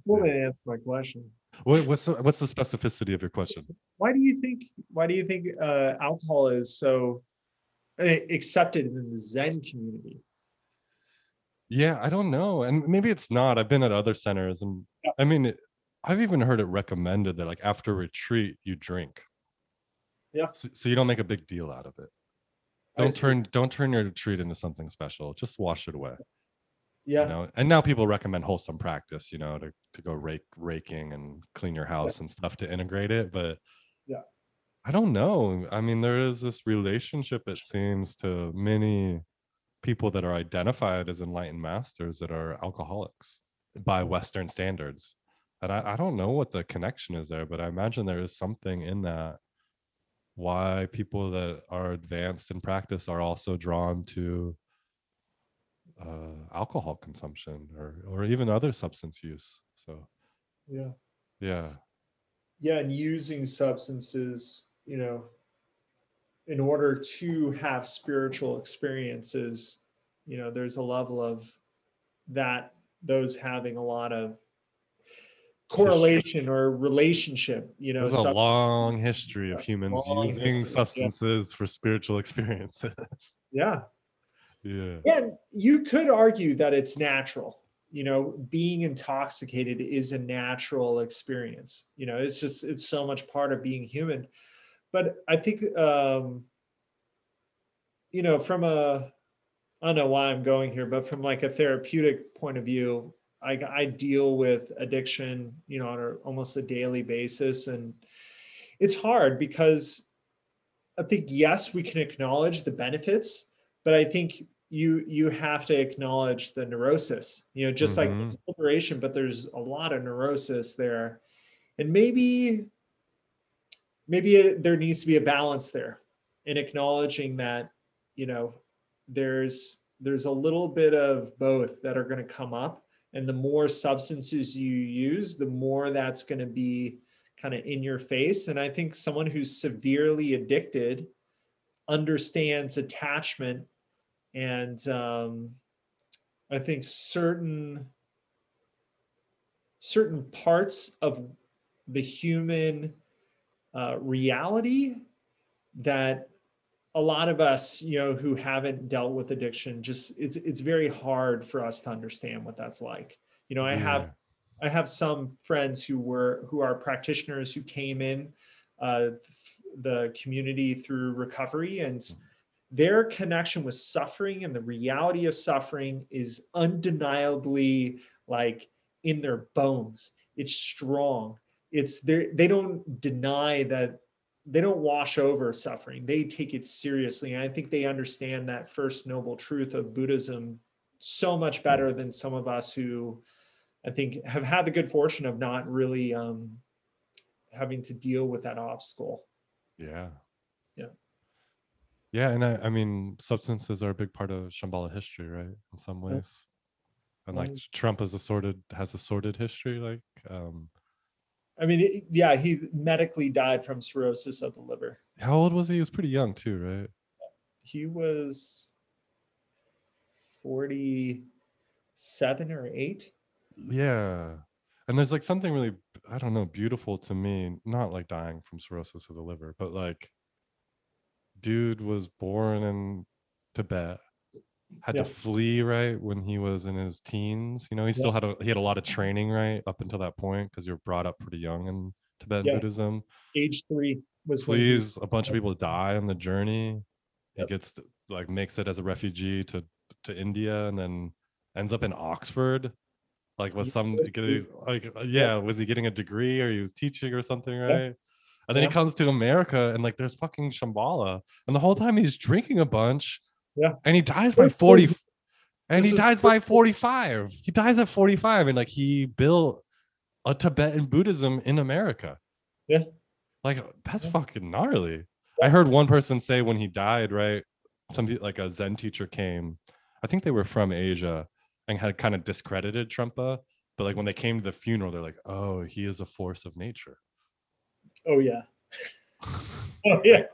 well, then answer my question. What, what's the, what's the specificity of your question? why do you think why do you think uh, alcohol is so uh, accepted in the zen community Yeah, I don't know. And maybe it's not. I've been at other centers and Yeah. I mean, I've even heard it recommended that like after retreat you drink. Yeah. So, so you don't make a big deal out of it. Don't turn don't turn your retreat into something special. Just wash it away. Yeah You know. And now people recommend wholesome practice, you know, to to go rake raking and clean your house and stuff to integrate it, but Yeah. I don't know. I mean, there is this relationship it seems to many people that are identified as enlightened masters that are alcoholics by Western standards. And I, I don't know what the connection is there, but I imagine there is something in that why people that are advanced in practice are also drawn to uh, alcohol consumption or or even other substance use. So Yeah. yeah, Yeah, and using substances, you know, in order to have spiritual experiences, you know, there's a level of that those having a lot of correlation or relationship, you know, there's a long history of humans using history, yeah. substances for spiritual experiences. yeah. Yeah, And you could argue that it's natural. You know, being intoxicated is a natural experience. You know, it's just it's so much part of being human. But I think um you know, from a I don't know why I'm going here, but from like a therapeutic point of view, I I deal with addiction, you know, on a, almost a daily basis and it's hard because I think yes, we can acknowledge the benefits, but I think you you have to acknowledge the neurosis. You know, just like Mhm. there's liberation, but there's a lot of neurosis there, and maybe maybe it- there needs to be a balance there in acknowledging that you know there's there's a little bit of both that are going to come up and the more substances you use the more that's going to be kind of in your face and i think someone who's severely addicted understands attachment and um, i think certain certain parts of the human uh, reality that a lot of us you know who haven't dealt with addiction just it's it's very hard for us to understand what that's like. You know i have I have some friends who were who are practitioners who came in uh, the community through recovery, and their connection with suffering and the reality of suffering is undeniably like in their bones. It's strong. It's. They don't deny that. They don't wash over suffering. They take it seriously, and I think they understand that first noble truth of Buddhism so much better than some of us who I think have had the good fortune of not really um, having to deal with that obstacle. Yeah. Yeah, and I, I mean, substances are a big part of Shambhala history, right? In some Yeah. ways, and like Right. Trungpa is a sorted has a sorted history. Like, um, I mean, it- yeah, he medically died from cirrhosis of the liver. how old was he? He was pretty young too, right? He was 47 or 8. Yeah, and there's like something really, I don't know, beautiful to me. Not like dying from cirrhosis of the liver, but like, dude was born in Tibet, had Yeah. to flee right when he was in his teens. You know, he still had a he had a lot of training right up until that point because you're brought up pretty young in Tibetan Yeah. Buddhism. Age 3 was he- Flees, a bunch of people die on the journey. He gets to, like makes it as a refugee to to India and then ends up in Oxford. Like with some like uh, yeah, was he getting a degree or he was teaching or something, right? And then Yeah. he comes to America and like there's fucking Shambhala, and the whole time he's drinking a bunch. Yeah. And he dies by 40 and this he dies by 45. He dies at 45 and like he built a Tibetan Buddhism in America. Yeah. Like that's Yeah. fucking gnarly. I heard one person say when he died, right? Some like a Zen teacher came. I think they were from Asia and had kind of discredited Trungpa. But like when they came to the funeral, they're like, "Oh, he is a force of nature. Oh, yeah. Oh, yeah.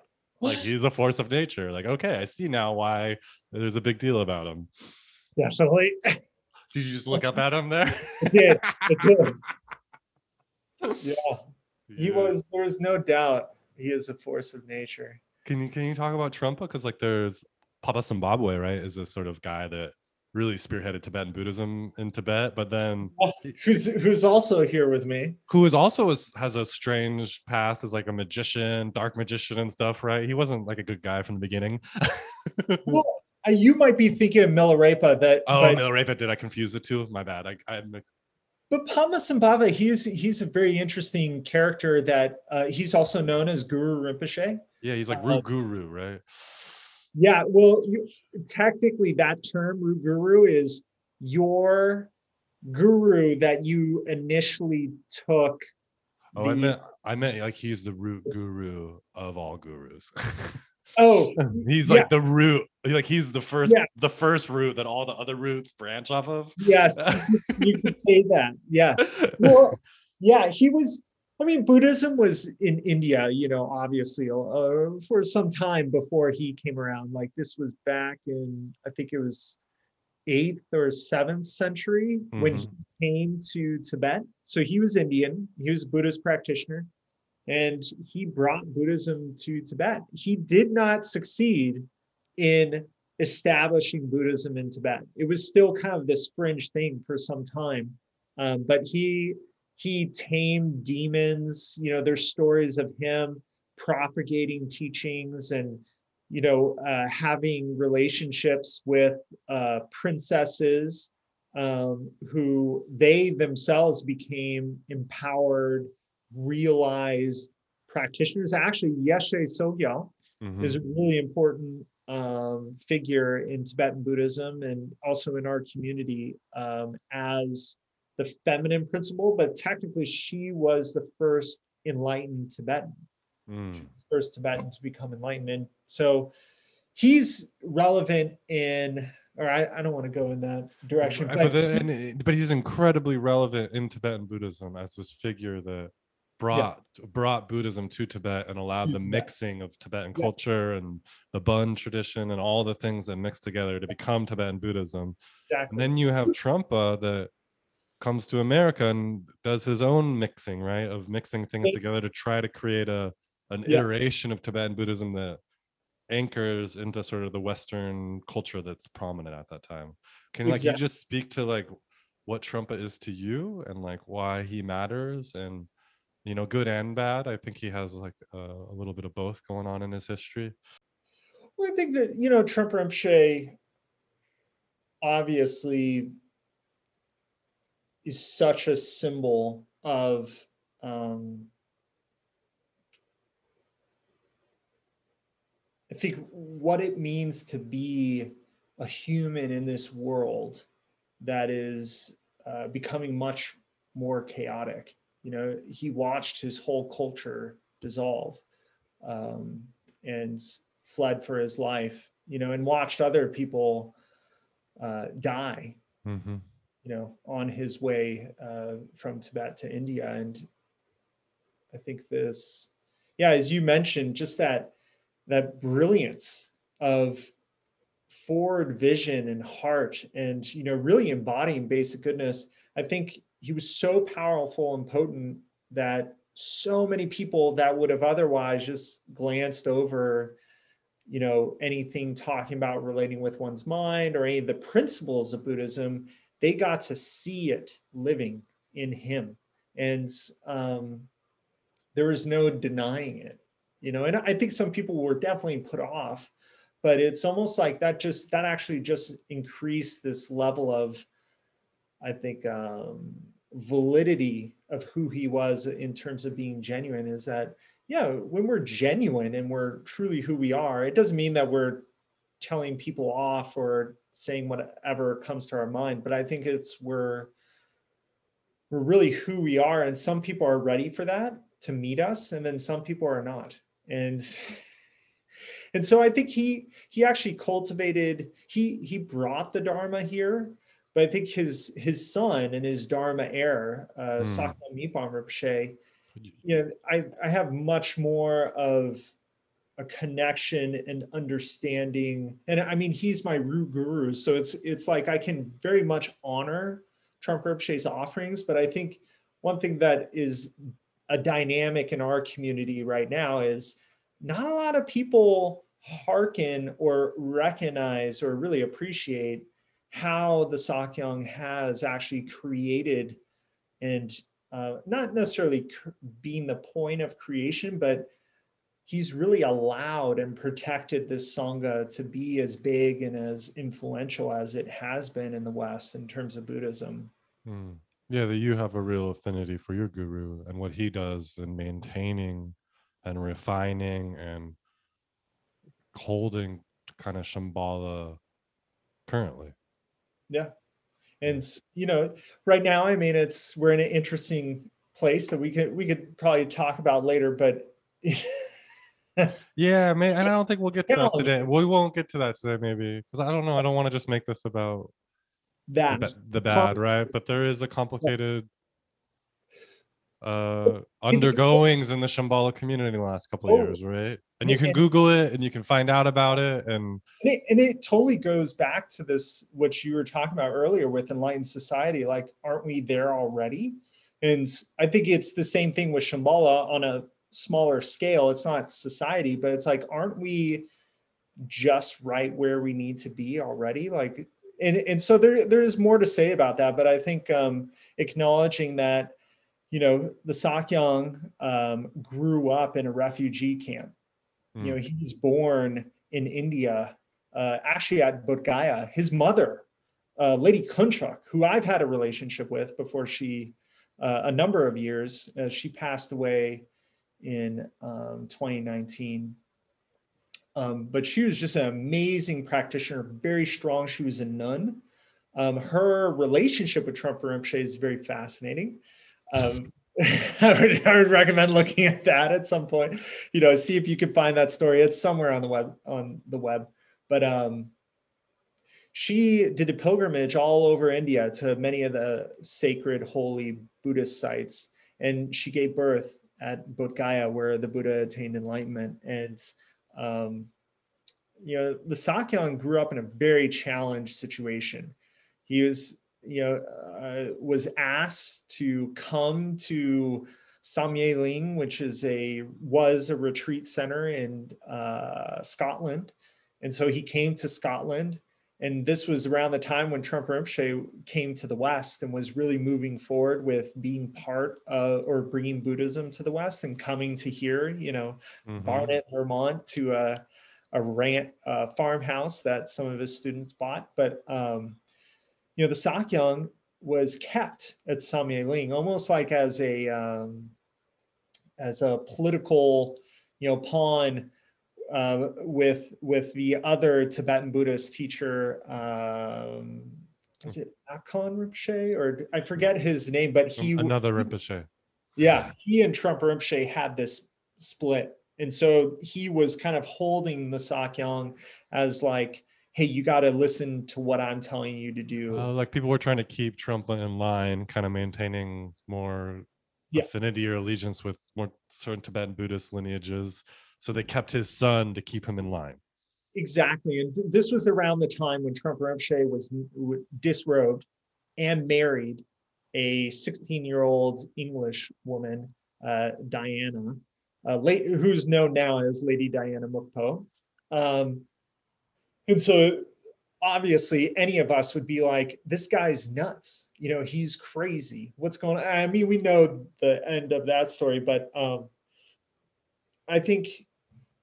like he's a force of nature. Like, okay, I see now why there's a big deal about him. Definitely. Did you just look up at him there? It did. It did. Yeah. He was, there was no doubt he is a force of nature. Can you can you talk about Trungpa? Because like there's Padmasambhava, right? Is this sort of guy that really spearheaded Tibetan Buddhism in Tibet, but then Who's, who's also here with me. who is also is, has a strange past as like a magician, dark magician and stuff, right? He wasn't like a good guy from the beginning. Well, uh, you might be thinking of Milarepa that, oh, but, Milarepa, did I confuse the two? My bad. I, I but Padmasambhava, he's he's a very interesting character that uh, he's also known as Guru Rinpoche. yeah, he's like Uh, Guru, right? Yeah, well, you, technically, that term Root Guru is your guru that you initially took Oh, I meant I meant like he's the root guru of all gurus. oh, he's yeah. like the root. Like he's the first Yes. the first root that all the other roots branch off of. yes, you could say that. Yes. Well, yeah, he was. I mean, Buddhism was in India, you know, obviously uh, for some time before he came around. Like this was back in, I think it was eighth or seventh century when he came to Tibet. So he was Indian. He was a Buddhist practitioner, and he brought Buddhism to Tibet. He did not succeed in establishing Buddhism in Tibet. It was still kind of this fringe thing for some time, um, but he he tamed demons. You know, there's stories of him propagating teachings and you know uh, having relationships with uh, princesses um, who they themselves became empowered, realized practitioners. Actually, Yeshe Tsogyal Mhm. is a really important um, figure in Tibetan Buddhism and also in our community um, as the feminine principle, but technically she was the first enlightened Tibetan, Mm. first Tibetan to become enlightened. And so he's relevant in, or I, I don't want to go in that direction, But, but, and- but he's incredibly relevant in Tibetan Buddhism as this figure that brought brought Buddhism to Tibet and allowed the mixing of Tibetan Yeah. culture and the Bon tradition and all the things that mix together to become Tibetan Buddhism. And then you have Trungpa that comes to America and does his own mixing, right? Of mixing things together to try to create a an Yeah. iteration of Tibetan Buddhism that anchors into sort of the Western culture that's prominent at that time. Can like you just speak to like what Trungpa is to you and like why he matters and you know good and bad. I think he has like uh, a little bit of both going on in his history. Well, I think that, you know, Trungpa Rinpoche obviously is such a symbol of um, I think what it means to be a human in this world that is uh, becoming much more chaotic. You know, he watched his whole culture dissolve um, and fled for his life, you know, and watched other people uh, die, Mm-hmm. You know, on his way uh, from Tibet to India. And I think this, yeah, as you mentioned, just that that brilliance of forward vision and heart and you know really embodying basic goodness i think he was so powerful and potent that so many people that would have otherwise just glanced over you know anything talking about relating with one's mind or any of the principles of buddhism they got to see it living in him. And um, there was no denying it you know and i think some people were definitely put off but it's almost like that just that actually just increased this level of i think um, validity of who he was in terms of being genuine is that yeah when we're genuine and we're truly who we are it doesn't mean that we're telling people off or saying whatever comes to our mind but i think it's we're we're really who we are and some people are ready for that to meet us and then some people are not and and so i think he he actually cultivated he he brought the dharma here but i think his his son and his dharma heir uh Hmm. Sakyong Mipham Rinpoche, you know i i have much more of a connection and understanding. And i mean he's my root guru so it's it's like i can very much honor Trungpa Rinpoche's offerings but i think one thing that is a dynamic in our community right now is not a lot of people hearken or recognize or really appreciate how the Sakyong has actually created and uh, not necessarily being the point of creation, but he's really allowed and protected this Sangha to be as big and as influential as it has been in the West in terms of Buddhism. Mm. Yeah, that you have a real affinity for your guru and what he does in maintaining and refining and holding kind of Shambhala currently. Yeah. And, you know, right now, I mean, it's, we're in an interesting place that we could we could probably talk about later, but Yeah, man, and I don't think we'll get to that today. We won't get to that today, maybe, because I don't know. I don't want to just make this about that the Com- bad, right? But there is a complicated uh undergoings in the Shambhala community in the last couple of Oh. years, right? And you can Google it and you can find out about it. And and it, and it totally goes back to this what you were talking about earlier with enlightened society like aren't we there already and I think it's the same thing with shambhala on a smaller scale it's not society but it's like aren't we just right where we need to be already? Like and, and so there there's more to say about that but i think um acknowledging that you know the sakyong um, grew up in a refugee camp. You know he was born in india uh, actually at Bodh His mother, uh, Lady Kunchak, who I've had a relationship with before she, uh, a number of years, uh, she passed away in um, 2019. Um, but she was just an amazing practitioner, very strong. She was a nun. Um, her relationship with Trungpa Rinpoche is very fascinating. Um, I would, I would recommend looking at that at some point. You know, see if you can find that story. It's somewhere on the web on the web. But um, she did a pilgrimage all over India to many of the sacred, holy Buddhist sites, and she gave birth at Bodh Gaya, where the Buddha attained enlightenment. And um, you know, the Sakyong grew up in a very challenged situation. He was, you know, uh, was asked to come to Samye Ling, which is a was a retreat center in uh, Scotland, and so he came to Scotland. And this was around the time when Trungpa Rinpoche came to the West and was really moving forward with being part of or bringing Buddhism to the West and coming to here, you know, Mhm. Barnet, Vermont, to a a rant uh, farmhouse that some of his students bought. But um, you know, the Sakyong was kept at Samye Ling almost like as a um, as a political, you know, pawn uh, with with the other Tibetan Buddhist teacher. Um, is it Akong Rinpoche or I forget his name, but he another Rinpoche. yeah, he and Trungpa Rinpoche had this split. And so he was kind of holding the Sakyong as like, hey, you got to listen to what I'm telling you to do. Uh, like people were trying to keep Trungpa in line, kind of maintaining more Yeah. affinity or allegiance with more certain Tibetan Buddhist lineages. So they kept his son to keep him in line. exactly. And th- this was around the time when Trungpa was w- disrobed and married a 16 year old English woman, uh, Diana, uh, late, who's known now as Lady Diana Mukpo. Um, and so obviously any of us would be like, this guy's nuts. You know, he's crazy. What's going on? I mean, we know the end of that story, but um, I think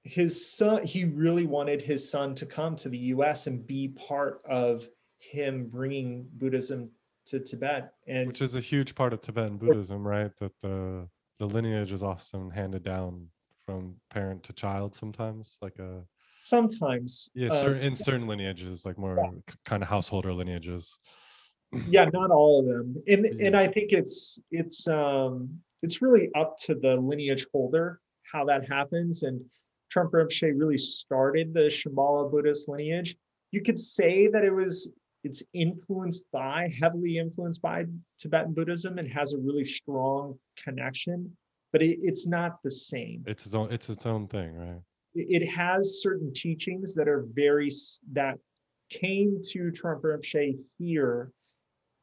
his son, he really wanted his son to come to the US and be part of him bringing Buddhism to Tibet. And which is a huge part of Tibetan Buddhism, right? That the the lineage is often handed down from parent to child sometimes, like a sometimes, yeah, uh, certain in certain lineages, like more kind of householder lineages. yeah not all of them and and i think it's it's um it's really up to the lineage holder how that happens and trungpa rinpoche really started the shambhala buddhist lineage you could say that it was it's influenced by heavily influenced by tibetan buddhism and has a really strong connection but it, it's not the same It's its own it's its own thing, right? it it has certain teachings that are very that came to Trungpa Rinpoche here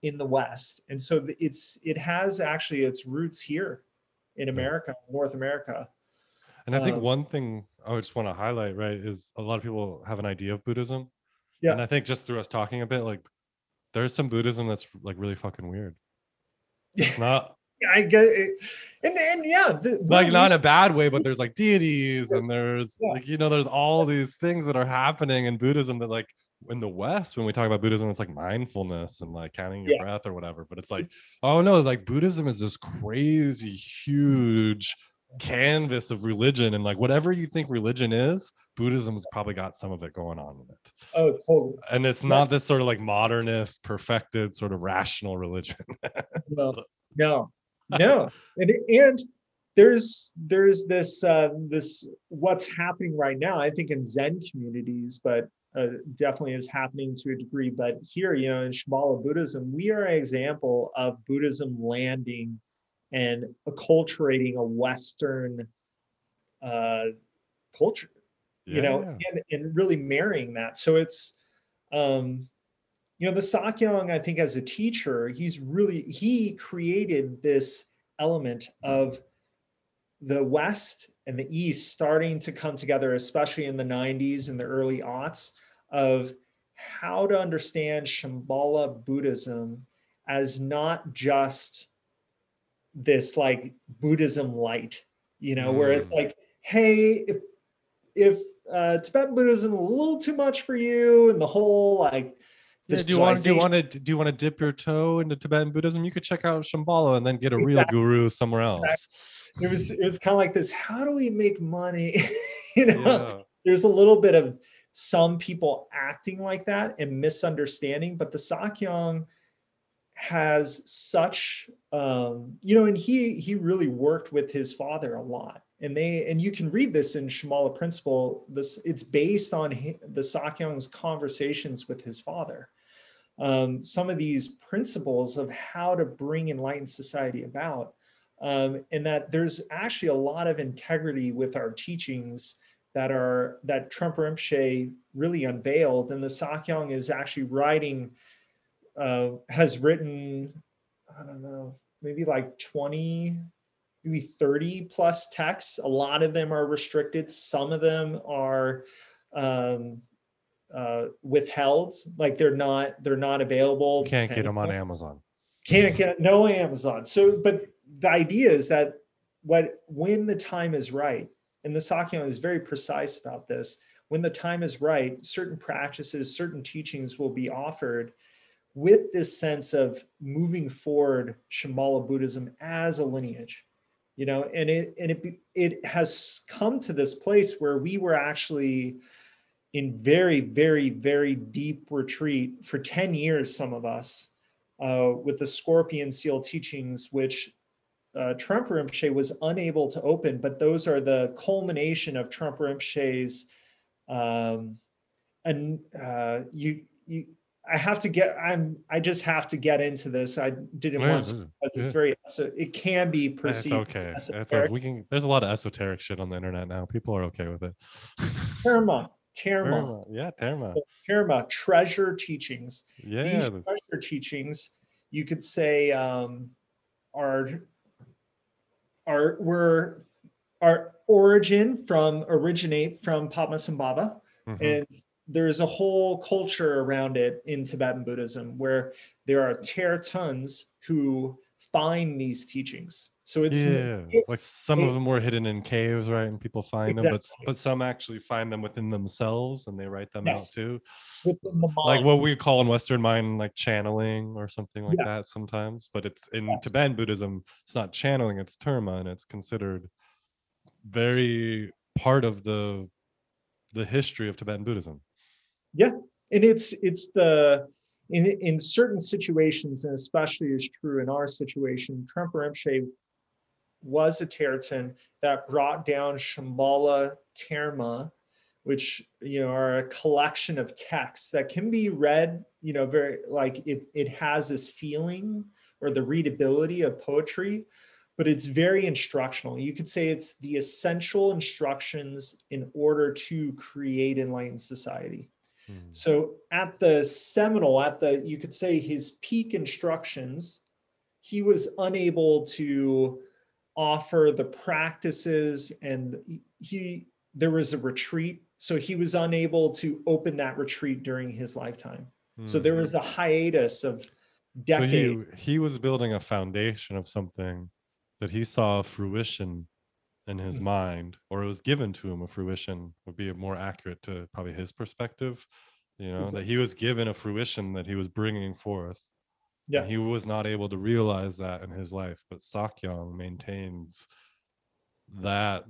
in the West, and so it's it has actually its roots here in America, North America. And I think Um, one thing I just want to highlight, right, is a lot of people have an idea of Buddhism. Yeah. And I think just through us talking a bit, like there's some Buddhism that's like really fucking weird. It's not I get it, and and yeah, the, like not in a bad way, but there's like deities and there's Yeah. like you know there's all these things that are happening in Buddhism that like in the West when we talk about Buddhism it's like mindfulness and like counting your Yeah. breath or whatever. But it's like it's- oh no, like Buddhism is this crazy huge canvas of religion and like whatever you think religion is, Buddhism's probably got some of it going on in it. oh totally And it's not this sort of like modernist, perfected, sort of rational religion. no no no, and and there's there's this uh, this what's happening right now. I think in Zen communities, but uh, definitely is happening to a degree. But here, you know, in Shambhala Buddhism, we are an example of Buddhism landing and acculturating a Western uh, culture, yeah. you know, and, and really marrying that. So it's, um, you know, the Sakyong, I think, as a teacher, he's really he created this element of the West and the East starting to come together, especially in the 90s and the early aughts, of how to understand Shambhala Buddhism as not just this like Buddhism light, you know, mm. where it's mm. like, hey, if if uh, Tibetan Buddhism a little too much for you, and the whole like yeah, do you want do you want to do you want to dip your toe into Tibetan Buddhism? You could check out Shambhala and then get a exactly. real guru somewhere else. It was it was kind of like this. How do we make money? you know, yeah. there's a little bit of some people acting like that and misunderstanding, but the Sakyong has such um, you know, and he he really worked with his father a lot. And they and you can read this in Shambhala Principle. This it's based on the Sakyong's conversations with his father. Um, some of these principles of how to bring enlightened society about, um, and that there's actually a lot of integrity with our teachings that are that Trungpa Rinpoche really unveiled, and the Sakyong is actually writing, uh, has written, I don't know, maybe like 20, maybe 30 plus texts. A lot of them are restricted. Some of them are um, uh, withheld, like they're not they're not available. Can't get them on Amazon. Can't get no Amazon. So, but the idea is that what when the time is right and the Sakyong is very precise about this. When the time is right, certain practices, certain teachings will be offered with this sense of moving forward Shambhala Buddhism as a lineage, you know, and it and it it has come to this place where we were actually in very very very deep retreat for 10 years some of us uh, with the scorpion seal teachings which uh, Trungpa Rinpoche was unable to open, but those are the culmination of Trungpa Rinpoche's. Um, and uh, you, you, I have to get. I'm. I just have to get into this. I didn't yeah, want to because yeah. it's very. So it can be perceived. It's okay. It's okay. We can. There's a lot of esoteric shit on the internet now. People are okay with it. Terma, Terma. Yeah, Terma. So, Terma treasure teachings. Yeah. These treasure teachings, you could say, um, are are were our origin from originate from Padmasambhava, mm-hmm. and there's a whole culture around it in Tibetan Buddhism where there are teratons who find these teachings. So it's yeah, it, like some it, of them were hidden in caves, right? And people find exactly. them, but but some actually find them within themselves and they write them yes. out too. Like what we call in Western mind like channeling or something like yeah. that sometimes. But it's in yes. Tibetan Buddhism, it's not channeling, it's terma, and it's considered very part of the the history of Tibetan Buddhism. Yeah. And it's it's the in, in certain situations, and especially is true in our situation, Trungpa Rinpoche was a Teraton that brought down Shambhala Terma, which you know are a collection of texts that can be read, you know, very like it it has this feeling or the readability of poetry, but it's very instructional. You could say it's the essential instructions in order to create enlightened society. Hmm. So at the seminal, at the you could say his peak instructions, he was unable to offer the practices and he there was a retreat so he was unable to open that retreat during his lifetime mm. so there was a hiatus of decades so he, he was building a foundation of something that he saw fruition in his mm. mind or it was given to him a fruition would be more accurate to probably his perspective you know exactly. that he was given a fruition that he was bringing forth yeah. he was not able to realize that in his life, but Sakyong maintains that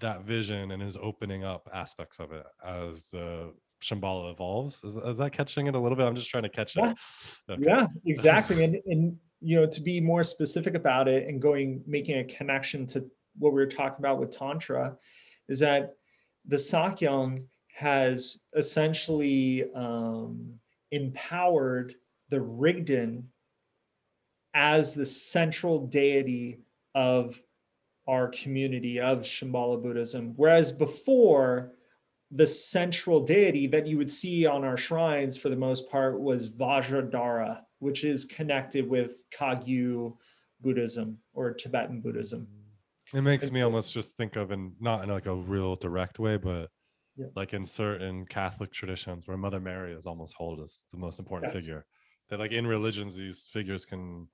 that vision and is opening up aspects of it as the Shambhala evolves. Is, is, that catching it a little bit? I'm just trying to catch yeah. it. Okay. Yeah, exactly. and, and you know, to be more specific about it and going, making a connection to what we were talking about with Tantra, is that the Sakyong has essentially um, empowered the Rigden as the central deity of our community of Shambhala Buddhism. Whereas before, the central deity that you would see on our shrines for the most part was Vajradhara, which is connected with Kagyu Buddhism or Tibetan Buddhism. It makes me almost just think of in not in like a real direct way, but Yeah. like in certain Catholic traditions where Mother Mary is almost hold as the most important Yes. figure. That like in religions, these figures can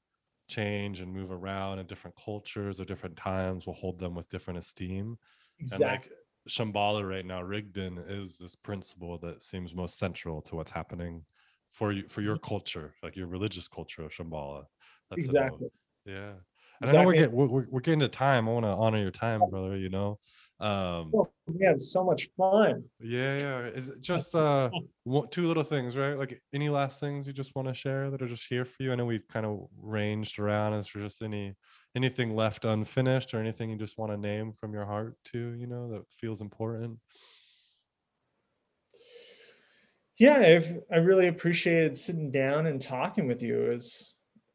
change and move around in different cultures or different times. We'll hold them with different esteem. Exactly. And like Shambhala right now, Rigden is this principle that seems most central to what's happening for you for your mm-hmm. culture, like your religious culture of Shambhala. That's exactly. Yeah. And I know we're, Exactly. get, we're, we're getting to time. I want to honor your time, brother, you know? Um, we had so much fun. yeah, yeah. Is it just uh one, two little things, right? Like any last things you just want to share that are just here for you? I know we've kind of ranged around. Is there just any anything left unfinished or anything you just want to name from your heart too, you know, that feels important? Yeah, I've, I really appreciated sitting down and talking with you. It's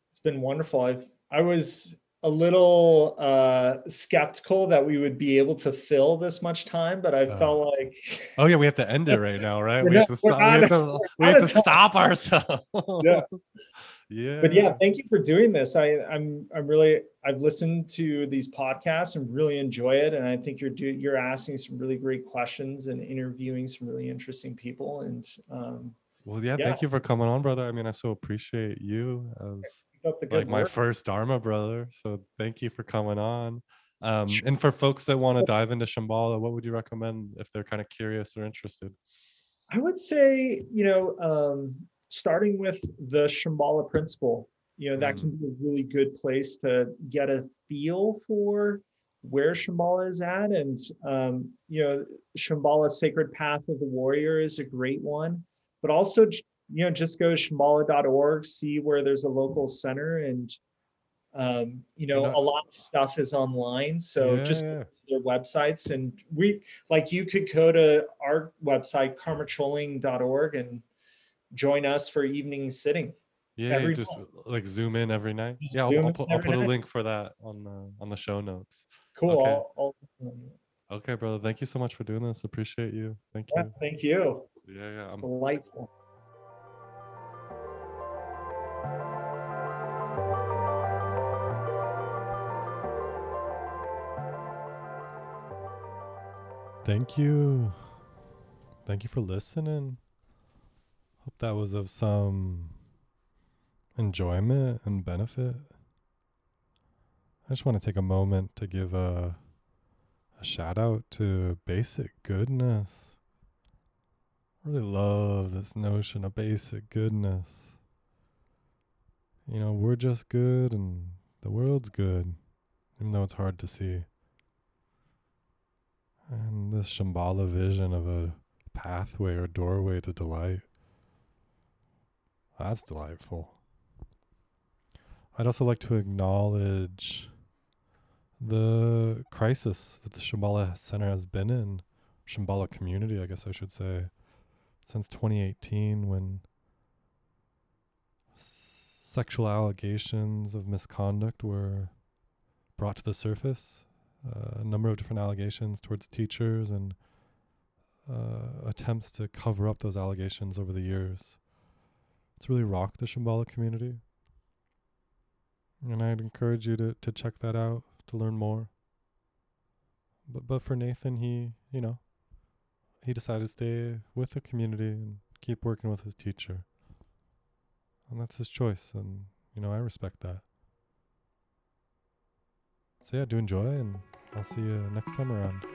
it's been wonderful. I've I was a little uh, skeptical that we would be able to fill this much time, but I felt like Oh yeah, we have to end it right now, right? We're have to stop. We have to, we have to stop ourselves. Yeah. yeah. but yeah, thank you for doing this. I, I'm I'm really I've listened to these podcasts and really enjoy it, and I think you're do you're asking some really great questions and interviewing some really interesting people. And um, Well, yeah, Yeah. thank you for coming on, brother. I mean, I so appreciate you as keep up the good like my work. first Dharma brother. So thank you for coming on. Um, and for folks that want to dive into Shambhala, what would you recommend if they're kind of curious or interested? I would say, you know, um, starting with the Shambhala principle, you know, that Mm. can be a really good place to get a feel for where Shambhala is at. And, um, you know, Shambhala Sacred Path of the Warrior is a great one, but also, you know, just go to shambhala.org, see where there's a local center and, um, you know, know- a lot of stuff is online. So Yeah, just yeah. their websites and we like you could go to our website karmecholing.org and join us for evening sitting Yeah, every just like zoom in every night. Just yeah, I'll, I'll put, I'll put a night. link for that on the on the show notes. cool Okay. I'll, I'll, Okay, brother. Thank you so much for doing this. Appreciate you. Thank yeah, you. thank you Yeah, yeah. it's I'm- delightful Thank you. Thank you for listening. Hope that was of some enjoyment and benefit. I just want to take a moment to give a, a shout out to basic goodness. I really love this notion of basic goodness. You know, we're just good and the world's good, even though it's hard to see. And this Shambhala vision of a pathway or doorway to delight. That's delightful. I'd also like to acknowledge the crisis that the Shambhala Center has been in, Shambhala community, I guess I should say, since 2018 when sexual allegations of misconduct were brought to the surface uh, a number of different allegations towards teachers and uh, attempts to cover up those allegations over the years. It's really rocked the Shambhala community. And I'd encourage you to, to check that out to learn more. But but for Nathan, he you know he decided to stay with the community and keep working with his teacher. And that's his choice, and you know I respect that. So yeah, do enjoy, and I'll see you next time around.